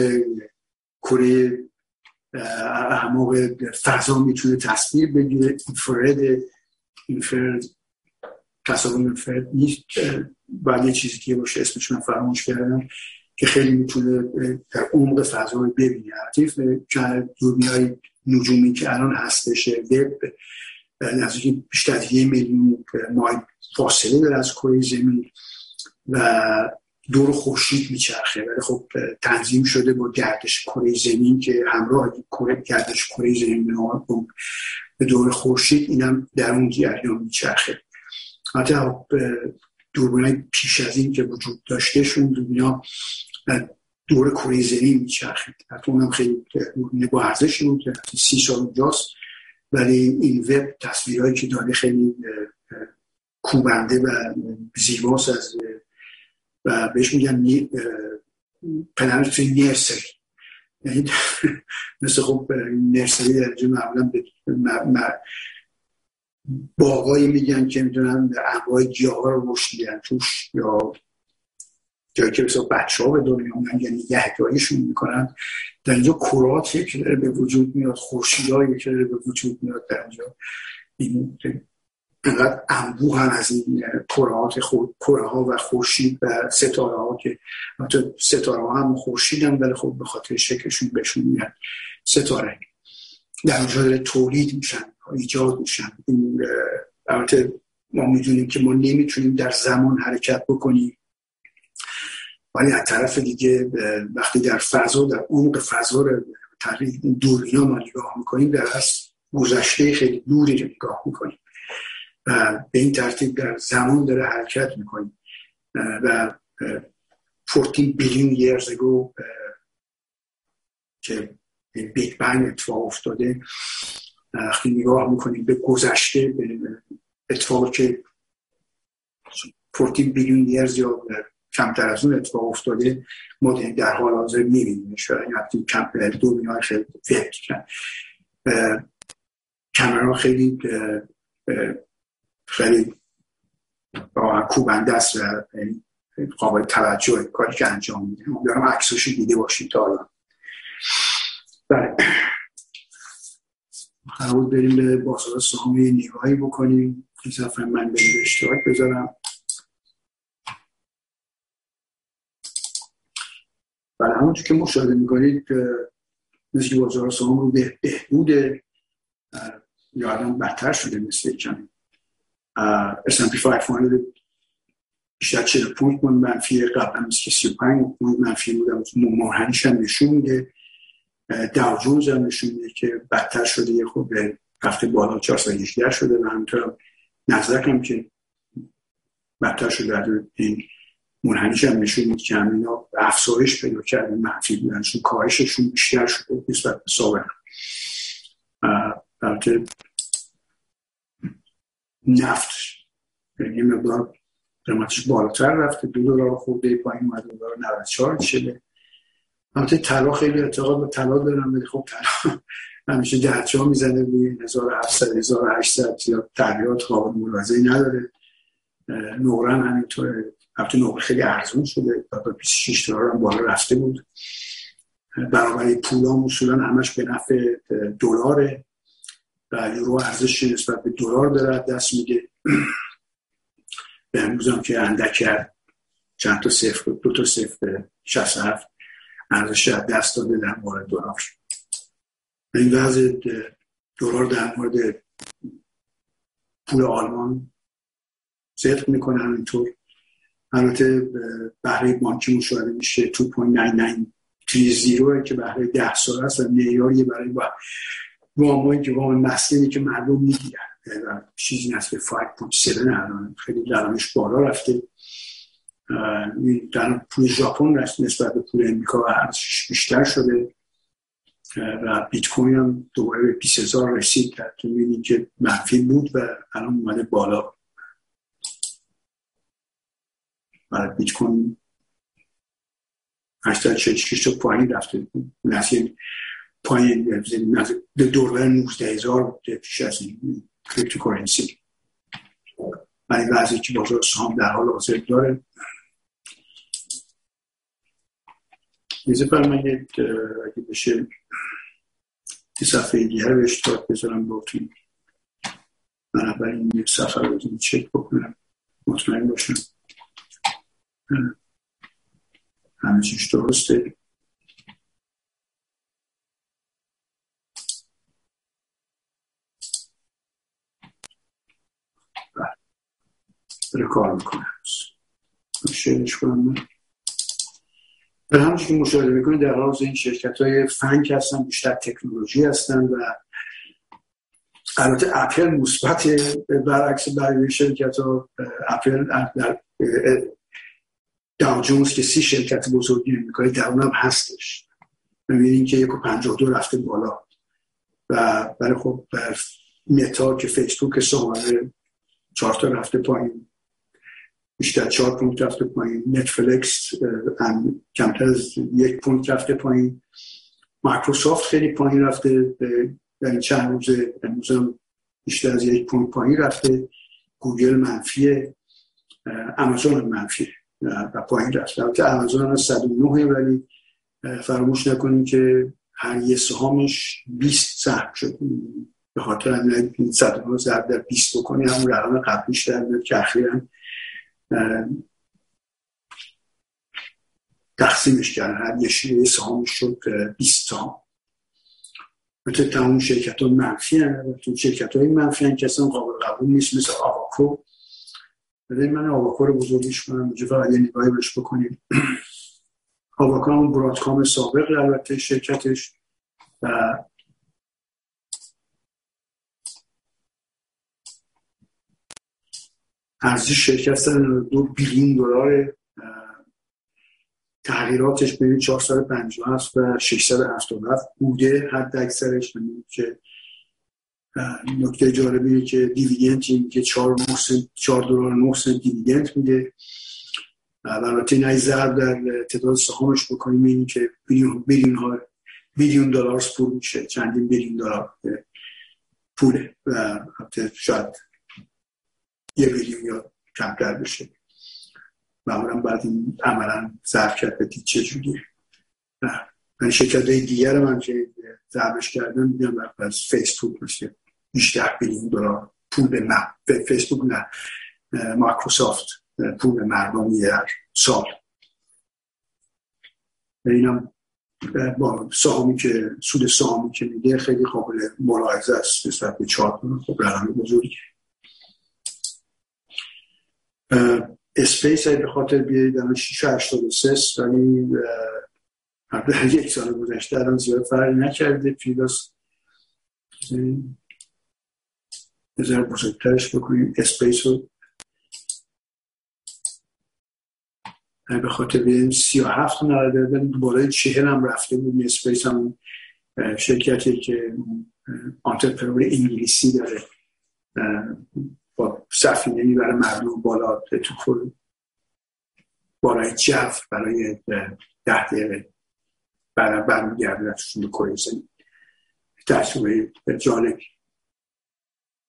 B: کره اعماق فضا می‌تونه تصویر بگیره. اینفراد اینفراد تصاویر اینفراد نیست بعد یه چیزی که باشه اسمش من فراموش کردم که خیلی می‌تونه در عمق فضا ببینه. حتیف دوربین های نجومی که الان هستش وب نزدیک بیشتر یه میلیون مایل فاصله داره از کره زمین و دور خورشید میچرخه. ولی خب تنظیم شده با گردش کره زمین که همراه کره گردش کره زمین به دور خورشید اینم در اون جریان میچرخه. حتی دوربینای پیش از این که وجود داشتهشون دنیا دور کره زمین میچرخید. حتی اونم خیلی با ارزشی بود سی سال اونجاست. ولی این وب تصویرهایی که داره خیلی کوبنده و زیباست از و بهش میگن پلنتری نرسری. یعنی مثل خب نرسری در اینجا معمولا باقایی میگن که می‌دونن انواع گیاه ها رو رشد میدن توش یا جایی که مثلا بچه ها به دنیا میان یعنی نگهداریشون می‌کنن. در اینجا کرات که داره به وجود میاد خورشیدهایی که داره به وجود میاد در اینجا. این انقدر هم از این کرهات کره ها و خورشید و ستاره ها که حتی ستاره هم خورشید هم ولی خب به خاطر شکلشون بهشون میاد ستاره. در اونجا تولید میشن ایجاد میشن. البته ما می‌دونیم که ما نمی‌تونیم در زمان حرکت بکنیم. ولی از طرف دیگه وقتی در فضا در عمق فضا طریق ها ما نگاه می‌کنیم در از گذشته خیلی دوری رو نگاه می‌کنیم و به این ترتیب در زمان داره حرکت می‌کنیم. و 14 بیلیون years ago که بیگ بنگ اتفاق افتاده وقتی نگاه می‌کنیم به گذشته به اتفاقی که 14 بیلیون years یا کمتر از اون اتفاق افتاده ما در حال حاضر می‌بینیم. شاید وقتی کم دو میان خیلی فکر کمرها خیلی خیلی کوبنده است و قابل توجه کاری که انجام میده امیدوارم عکساشو دیده باشید تا الان. بله. قرار بریم به بازار سهام نگاهی بکنیم. این من به اشتراک بذارم. بله همونطور که مشاهده می‌کنید مثل بازار رو به بهبود یا الان بدتر شده مثل کمی S&P 500 بیشتر 45 پوینت منفی قبلا مثل که 35 پوینت منفی بودم ماهنیش هم نشون میده. داو جونز هم نشون میده که بدتر شده یه خوب هفته بالا 418 شده و همینطور نزدک هم که بدتر شده. این منحنیش هم نشون میده که همینا افزایش پیدا کرده منفی بودن چون کاهششون بیشتر شده نسبت به سابق البته نفت یعنی مقدار قیمتش بالاتر رفته. دو دلار خورده پایین اومده دلار 94 شده البته طلا خیلی اعتقاد به طلا دارم ولی خب طلا همیشه درجا می‌زنه روی 1700 1800 یا تغییرات قابل ملاحظه‌ای نداره. نقرن همینطور البته نقره خیلی ارزون شده تا 26 دلار هم بالا رفته بود. برابری پولا اصولا همش به نفع دلاره. و یورو ارزش نسبت به دلار داره دست میده. به امروز که اندک چند تا صفر دو تا صفر 67 ارزش دست داده در مورد دلار. این وضع دلار در مورد پول آلمان صدق می‌کنه همینطور البته بهره بانکی مشاهده میشه 2.9930 که بهره ده سال است و معیاری برای وامایی که وام مسکنی که مردم می‌گیرن. چیزی نست به 5.7 الان خیلی درامش بالا رفته. در پول ژاپن رست نسبت به پول امریکا و ارزشش بیشتر شده. و بیت کوین هم دوباره به 20 هزار رسید. در تو که منفی بود و الان اومده بالا. و بیت کوین. 846 تا پایین رفته. نسیل پایین به دوربر 19 هزار بوده پیش از این cryptocurrency این وضعی که بازار سهام در حال حاضر داره. نیزه فرمایید اگه بشه یه صفحه دیگه رو اشتراک بذارم با تو من اول این صفحه رو چک بکنم. مطمئن باشم. همه چیش درسته؟ بله. کار می‌کنه شیرش کنم به همچنین که مشاهده می‌کنید در حال این شرکت های فنک هستن بیشتر تکنولوژی هستن و البته اپل مثبت برعکس برای شرکت ها اپل در داو جونز که سی شرکت بزرگی امریکایی در اونم هستش. می‌بینین که یک و پنجاه دو رفته بالا. و برای خب متا که فیسبوک سامانه چهار تا رفته پایین. بیشتر چهار point رفته پایین. نتفلکس کمتر از یک point رفته پایین. مایکروسافت خیلی پایین رفته. در چند روز امروز بیشتر از یک point پایین رفته. گوگل منفیه. امازون منفیه. و پایین رفته البته امازون هم 109 ولی فراموش نکنیم که هر یه سهامش 20 سهم شد. به خاطر همین 109 ضرب در 20 بکنی همون رقم قبلیش در میاد که اخیرا تقسیمش کردن. هر یه سهامش شد 20 سهام مثل تمام شرکت ها منفی تو شرکت های منفی که اصلا قابل قبول نیست. مثل آواکو. بذارید من آواکو رو بزرگیش کنم اینجا فقط یه نگاهی بهش بکنیم. آواکو هم برادکام سابق البته شرکتش. و ارزش شرکت دو بیلیون دلار تغییراتش بین 457 و 677 بوده حد اکثرش. که نکته جالبی که دیویدنت این که 4 4 دلار 9 سنت دیویدنت میده. و البته این ضرب در تعداد سهامش بکنیم این که بیلیون بیلیون ها بیلیون دلار پول میشه. چندین بیلیون دلار پوله و شاید یه بیلیون یا کمتر بشه. معمولا بعد این عملا ضرب کرد به چه جوریه من شرکت های دیگر من که ضربش کردم. میگم از فیسبوک مثل بیشتر بیلیون دلار پول نه فیسبوک نه مایکروسافت پول مردمی در سال. اینم با سهامی که سود سهامی که میگه خیلی قابل ملاحظه است نسبت به چهار خب رقم بزرگی. اسپیس به خاطر بیارید الان 683 ولی یک سال گذشته الان زیاد فرقی نکرده. پیداست بذار بزرگترش بکنیم اسپیس رو. به خاطر بیاریم 37 نرده ولی بالای چهل هم رفته بود. اسپیس هم شرکتی که entrepreneur انگلیسی داره. با سفینه می‌بره مردم بالا تو بالای جو برای ده دقیقه بعد برمیگرده. رفتشون به کره زمین. تجربه جالب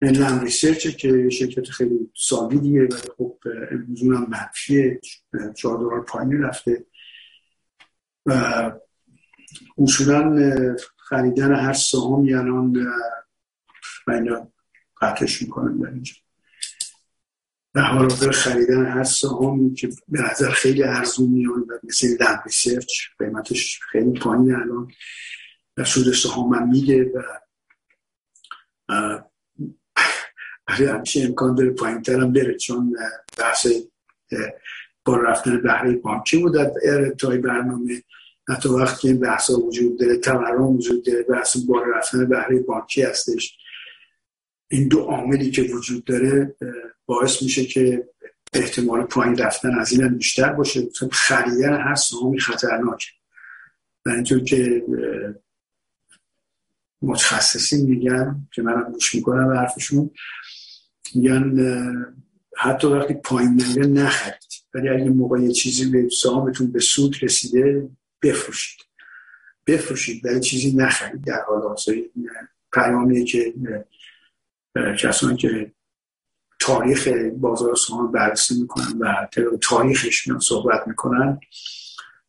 B: Lam Research ه که شرکت خیلی دیگه و خب امروز هم منفیه چهار دلار پایین رفته. و اصولا خریدن هر سهامی الان من قطعش می‌کنم در اینجا. و حالا خریدن هر سهامی که به نظر خیلی ارزون میان و مثل لب ریسرچ قیمتش خیلی پایین الان. و سود سهام هم میده و همیشه امکان داره پایین ترم بره چون بحث با رفتن بهره بانکی بود. در تای برنامه حتی وقتی این بحث وجود داره تورم وجود داره بحث بار رفتن بهره بانکی هستش. این دو عاملی که وجود داره باعث میشه که احتمال پایین رفتن از این بیشتر باشه. خریدن هر سهامی خطرناک و اینطور که متخصصین میگن که منم گوش می‌کنم حرفشون. میگن حتی وقتی پایین نمیره نخرید. ولی اگه موقع یه چیزی به سهامتون به سود رسیده بفروشید. بفروشید. ولی چیزی نخرید. در حال حاضر پیامیه که کسانی که تاریخ بازار سهام بررسی می‌کنن و تاریخش میان صحبت می‌کنن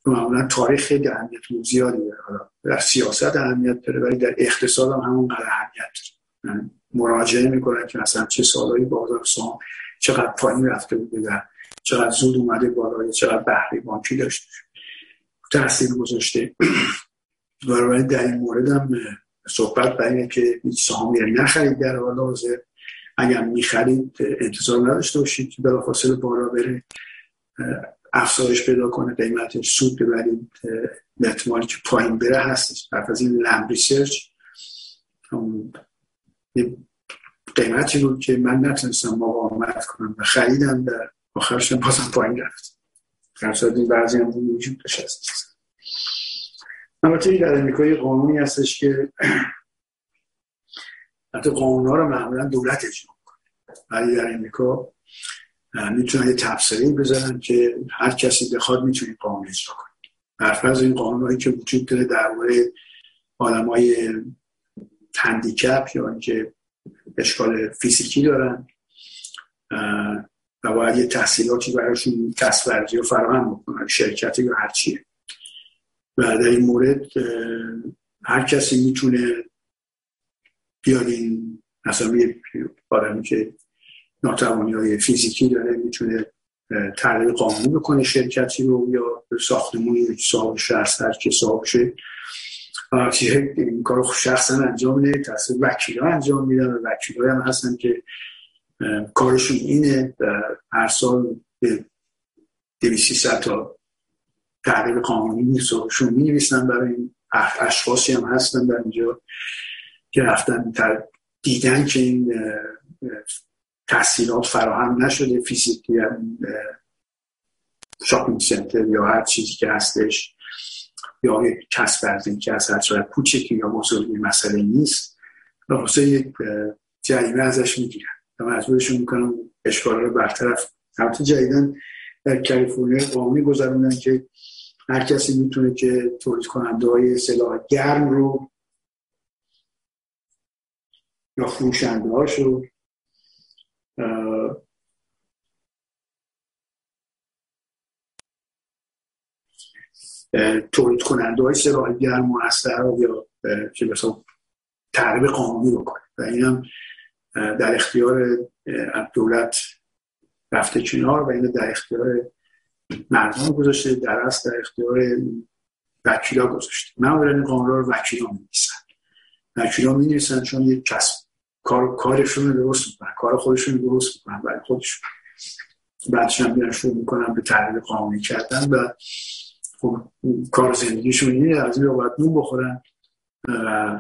B: معمولا تاریخ خیلی اهمیت زیادی داره در سیاست اهمیت داره ولی در اقتصاد هم همون اهمیت داره. مراجعه می‌کنن که مثلا چه سالهایی بازار سهام چقدر پایین رفته بوده و چقدر زود اومده بالا چقدر بهره بانکی داشته. تاثیر گذاشته. بنابراین در این مورد هم صحبت بر که هیچ سهامی نخرید در حال حاضر. اگر می‌خرید انتظار نداشته باشید که بلافاصله بالا بره. افزایش پیدا کنه قیمتش سود ببرید احتمالی که پایین بره هستش. بعد از این لم ریسرچ قیمتی رو که من نتونستم مقاومت کنم و خریدم در آخرش بازم پایین رفت. خرصاد این بعضی هم وجود هست البته در امریکا یه قانونی هستش که حتی قانون ها رو معمولا دولت اجرا کنه ولی در امریکا می‌تونن یه تبصره بذارن که هر کسی بخواد می‌تونه قانون اجرا کنه برفرض این قانون که وجود داره در مورد آدم های هندیکپ یا اینکه اشکال فیزیکی دارن و باید یه تحصیلاتی براشون تصورجی رو فراهم بکنن شرکتی یا هر چیه. و در این مورد هر کسی می‌تونه بیاد این مثلا یه آدمی که ناتوانی های فیزیکی داره می‌تونه تغییر قانونی بکنه شرکتی رو یا ساختمونی صاحب شهر که صاحب شه. این کار شخصا انجام میده تصویر وکیل انجام میدن و وکیل هم هستن که کارشون اینه هر سال به دویسی تا تغییر قانونی نیستشون می نویسن برای این اشخاصی هم هستن در اینجا که رفتن دیدن که این تحصیلات فراهم نشده فیزیکی شاپینگ سنتر یا هر چیزی که هستش یا کسب از این که از هر کوچکی یا بزرگی مسئله نیست و واسه یک جریمه ازش می‌گیرن و مجبورشون می‌کنن اشکال رو برطرف البته جدیدن در کالیفرنیا قانونی گذروندن که هر کسی می‌تونه که تولید کننده های سلاح گرم رو یا فروشنده هاشو تولید کننده های سلاح گرم و یا که مثلا تعریب قانونی بکنه. و این هم در اختیار دولت رفته کنار و این در اختیار مردم گذاشته در اصل در اختیار وکیلا گذاشته. من این قانون رو وکیلا می نویسن وکیلا می نویسن چون یک کسب کار کارشون درست می‌کنن. کار خودشون درست می‌کنن. برای خودشون. بعدش هم بیان شروع می‌کنن به تعریب قانونی کردن و خب کار زندگیشون اینه از این باید نون بخورن.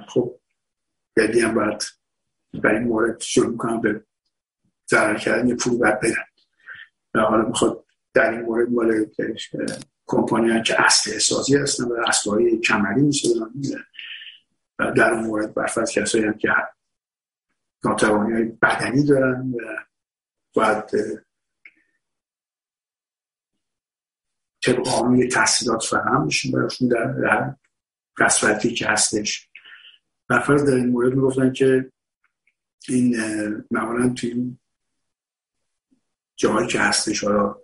B: خب بدی هم باید برای این مورد شروع می‌کنن به ضرر کردن یه پول باید بدن. و حالا می‌خواد در این مورد مال کمپانی که اصل سازی هستن و اصلهای کمری میشه در اون مورد برفت کسایی هم که ناتوانی های بدنی دارن و باید طبق قانون تحصیلات فراهم میشون براشون در قصفتی که هستش. برفرض در این مورد می‌گفتن که این معمولا توی این جاهایی که هستش حالا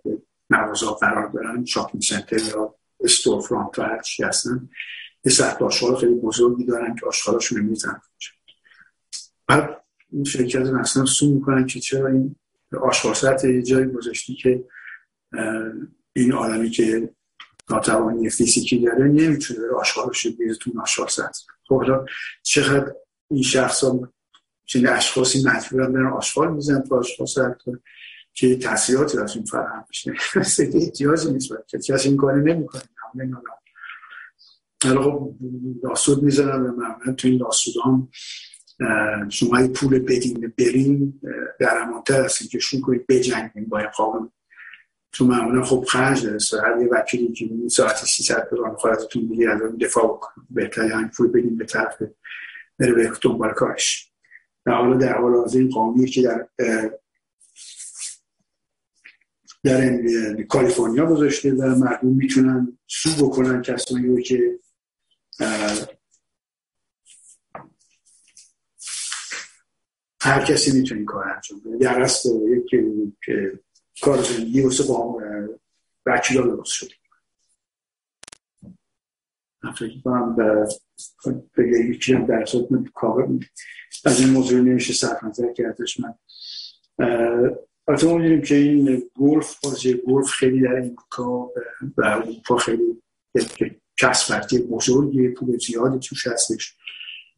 B: مغازه قرار دارن شاپینگ سنتر یا استور فرانت و هرچی هستن یه سخت خیلی بزرگی دارن که آشغالاشون میزن بعد این شرکت مثلا سو می‌کنن که چرا این آشغال یه جایی گذاشتی که این آدمی که ناتوانی فیزیکی داره نمی‌تونه بره آشغالش بیره تو آشغال خب چقدر این شخص ها چین اشخاصی مجبورن برن آشغال میزن تو آشغال که تحصیلاتی از این فرهم بشه؟ سیده احتیاجی نیست که کسی این کاری نمی‌کنه. حالا خب لاسود می‌زنن و معمولا تو این لاسود هم شما پول بدین برین در امانتر هستین که شون کنید بجنگین با قانون. تو معمولا خب خرج داره. هر یه وکیلی که ساعت 300 دلار می‌خواد ازتون بگیر از دفاع بکنه. بهتر یعنی پول بدین به طرف بره به دنبال کارش. و حالا در حال حاضر این قانونی که در در کالیفرنیا گذاشته و مردم می‌تونن سو بکنن کسانی رو که هر کسی می‌تونه این کار انجام بده. در اصل یک کار زندگی واسه با وکیلا درست شده. فکر کنم به یکی هم در کاور از این موضوع نمیشه صرف نظر کردش من. البته ما می‌دونیم که این گلف بازی گلف خیلی در امریکا و اروپا خیلی کسب بزرگی پول زیادی توش هستش.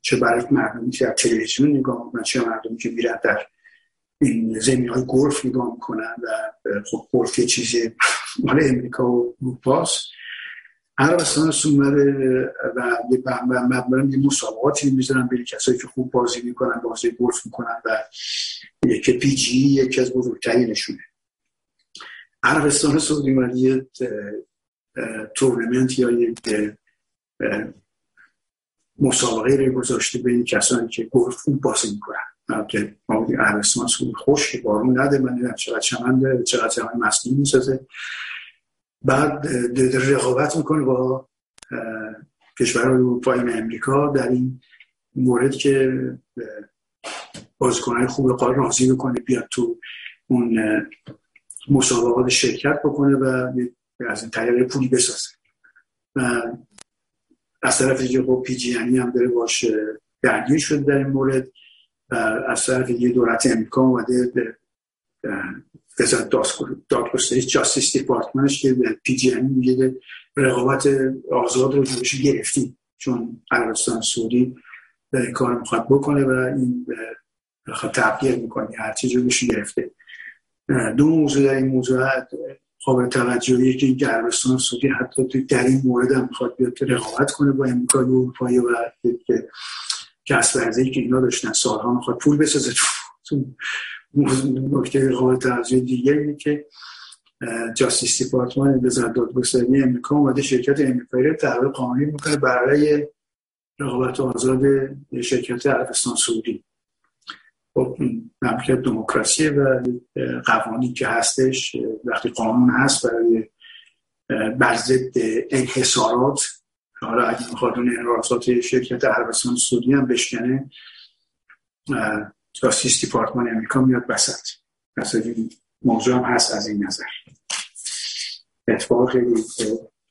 B: چه برای مردمی که در تلویزیون نگاه می‌کنن چه مردمی که میرن در این زمین های گلف نگاه می‌کنن و خب گلف یه چیزی مال امریکا و اروپاست. هر وسط اومده و معمولا یه مسابقاتی می‌ذارن برای کسایی که خوب بازی می‌کنن بازی گلف می‌کنن و یک PGA یکی از بزرگترینشونه. عربستان سعودی اومده یه تورنمنت یا یک مسابقه رو گذاشته به این کسانی که گلف خوب بازی می‌کنن. که عربستان خوش که بارون نده من دیدم چقدر چمن چقدر چمن مصنوعی می‌سازه. بعد رقابت می‌کنه با کشور اروپایی امریکا در این مورد که بازیکنهای خوب قال راضی بکنه بیاد تو اون مسابقات شرکت بکنه و از این طریق پولی بسازه. و از طرف دیگه با PGA هم داره باش درگیر شده در این مورد از طرف دیگه دولت امریکا اومده وزارت دادگستری Justice Department ش که PGA ام میگه رقابت آزاد رو جلوش گرفتیم چون عربستان سعودی کار می‌خواد بکنه و این خب تبدیل می‌کنه هر چیزی روش گرفته. دو موضوع در این موضوع قابل توجهیه که این عربستان سعودی حتی در این مورد هم می‌خواد بیاد رقابت کنه با امریکا و اروپایی و کسب ورزی که اینا داشتن سالها می‌خواد پول بسازه تو نکته قابل توجه اینه که جاستیس دیپارتمان وزارت دادگستری امریکا اومده شرکت امریکایی رو تحویل قانونی می‌کنه برای رقابت آزاد شرکت عربستان سعودی. خب مملکت دموکراسی و قوانین که هستش وقتی قانون هست برای بر ضد انحصارات حالا اگه می‌خواد اون انحصارات شرکت عربستان سعودی هم بشکنه جاستیس دیپارتمان امریکا میاد بسط مثلا موضوع هم هست از این نظر. اتفاق خیلی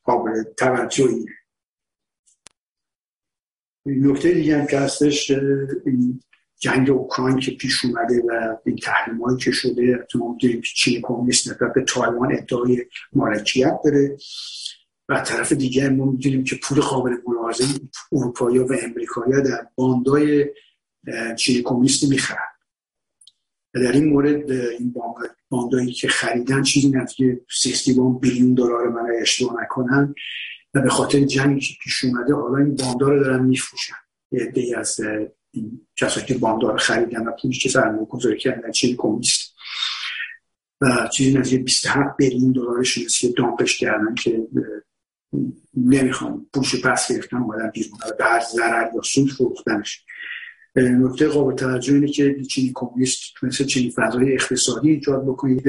B: قابل توجهی نکته دیگه هم که هستش این جنگ اوکراین که پیش اومده و این تحریم که شده ما که چین کمونیست نسبت به تایوان ادعای مالکیت داره. و طرف دیگه ما می‌دونیم که پول قابل ملاحظه اروپایی و امریکایی در باندای چین کمونیست می‌خرن. و در این مورد این باندایی که خریدن چیزی نزدیک 60 بیلیون دلار من اشتباه نکنن و به خاطر جنگی که پیش اومده حالا این باندا رو دارن میفروشن. یه از کسایی که خریدن و پولی که سرمایه گذاری کردن چین کمونیست و چیزی نزدیک 27 بیلیون دلارش که دامپش کردن که نمی‌خوام پولش پس گرفتن اومدن بیرون. به هر ضرر یا سود فروختنش. نکته قابل توجه اینه که چینی کمونیست تونسته چینی فضای اقتصادی ایجاد بکنید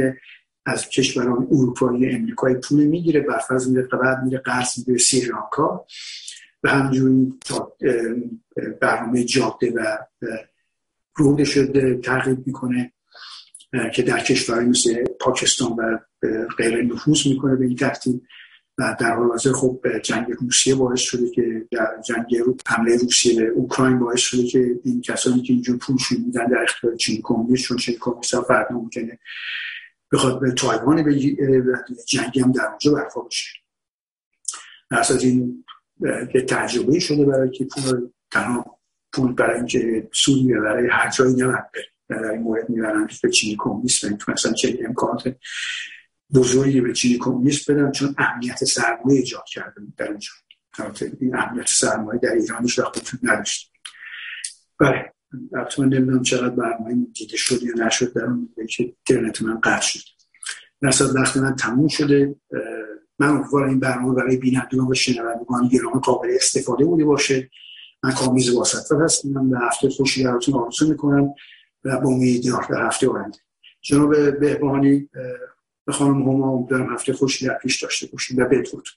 B: از کشوران اروپایی امریکایی پول می‌گیره برفرض میره بعد میره قرض میده سریلانکا و همجوری برنامه جاده و رود شده ترغیب می‌کنه که در کشورهای مثل پاکستان و غیره نفوذ می‌کنه به این ترتیب. و در حال حاضر خب جنگ روسیه باعث شده که در جنگ حمله روسیه به اوکراین باعث شده که این کسانی که اینجور پولشون میدن در اختیار چین کمونیست چون چین کمونیست فردا ممکنه بخواد به تایوان به جنگی هم در اونجا برپا بشه. اصلا این یه تجربه شده برای که پول تنها پول برای اینکه سود برای هر جایی نمید در این مورد می‌برن به چینی کمونیست و می‌تونستن چه امکانات بزرگی به چینی کمونیست بدن چون اهمیت سرمایه ایجاد کرده در اینجا. این اهمیت سرمایه در ایرانش وقتی نداشت بله البته من نمی‌دونم چقدر برنامه دیده شد یا نشد در اون که اینترنت من قطع شد. نصد وقتی من تموم شده. من امیدوارم این برنامه برای بینندگان و شنوندگان گرامی قابل استفاده بوده باشه. من کامیز واسطه هستم به هفته خوشی براتون آرزو می‌کنم و با امید به هفته آینده. جناب بهبانی به خانم هما امیدوارم هفته خوشی در پیش داشته باشیم و بدرود.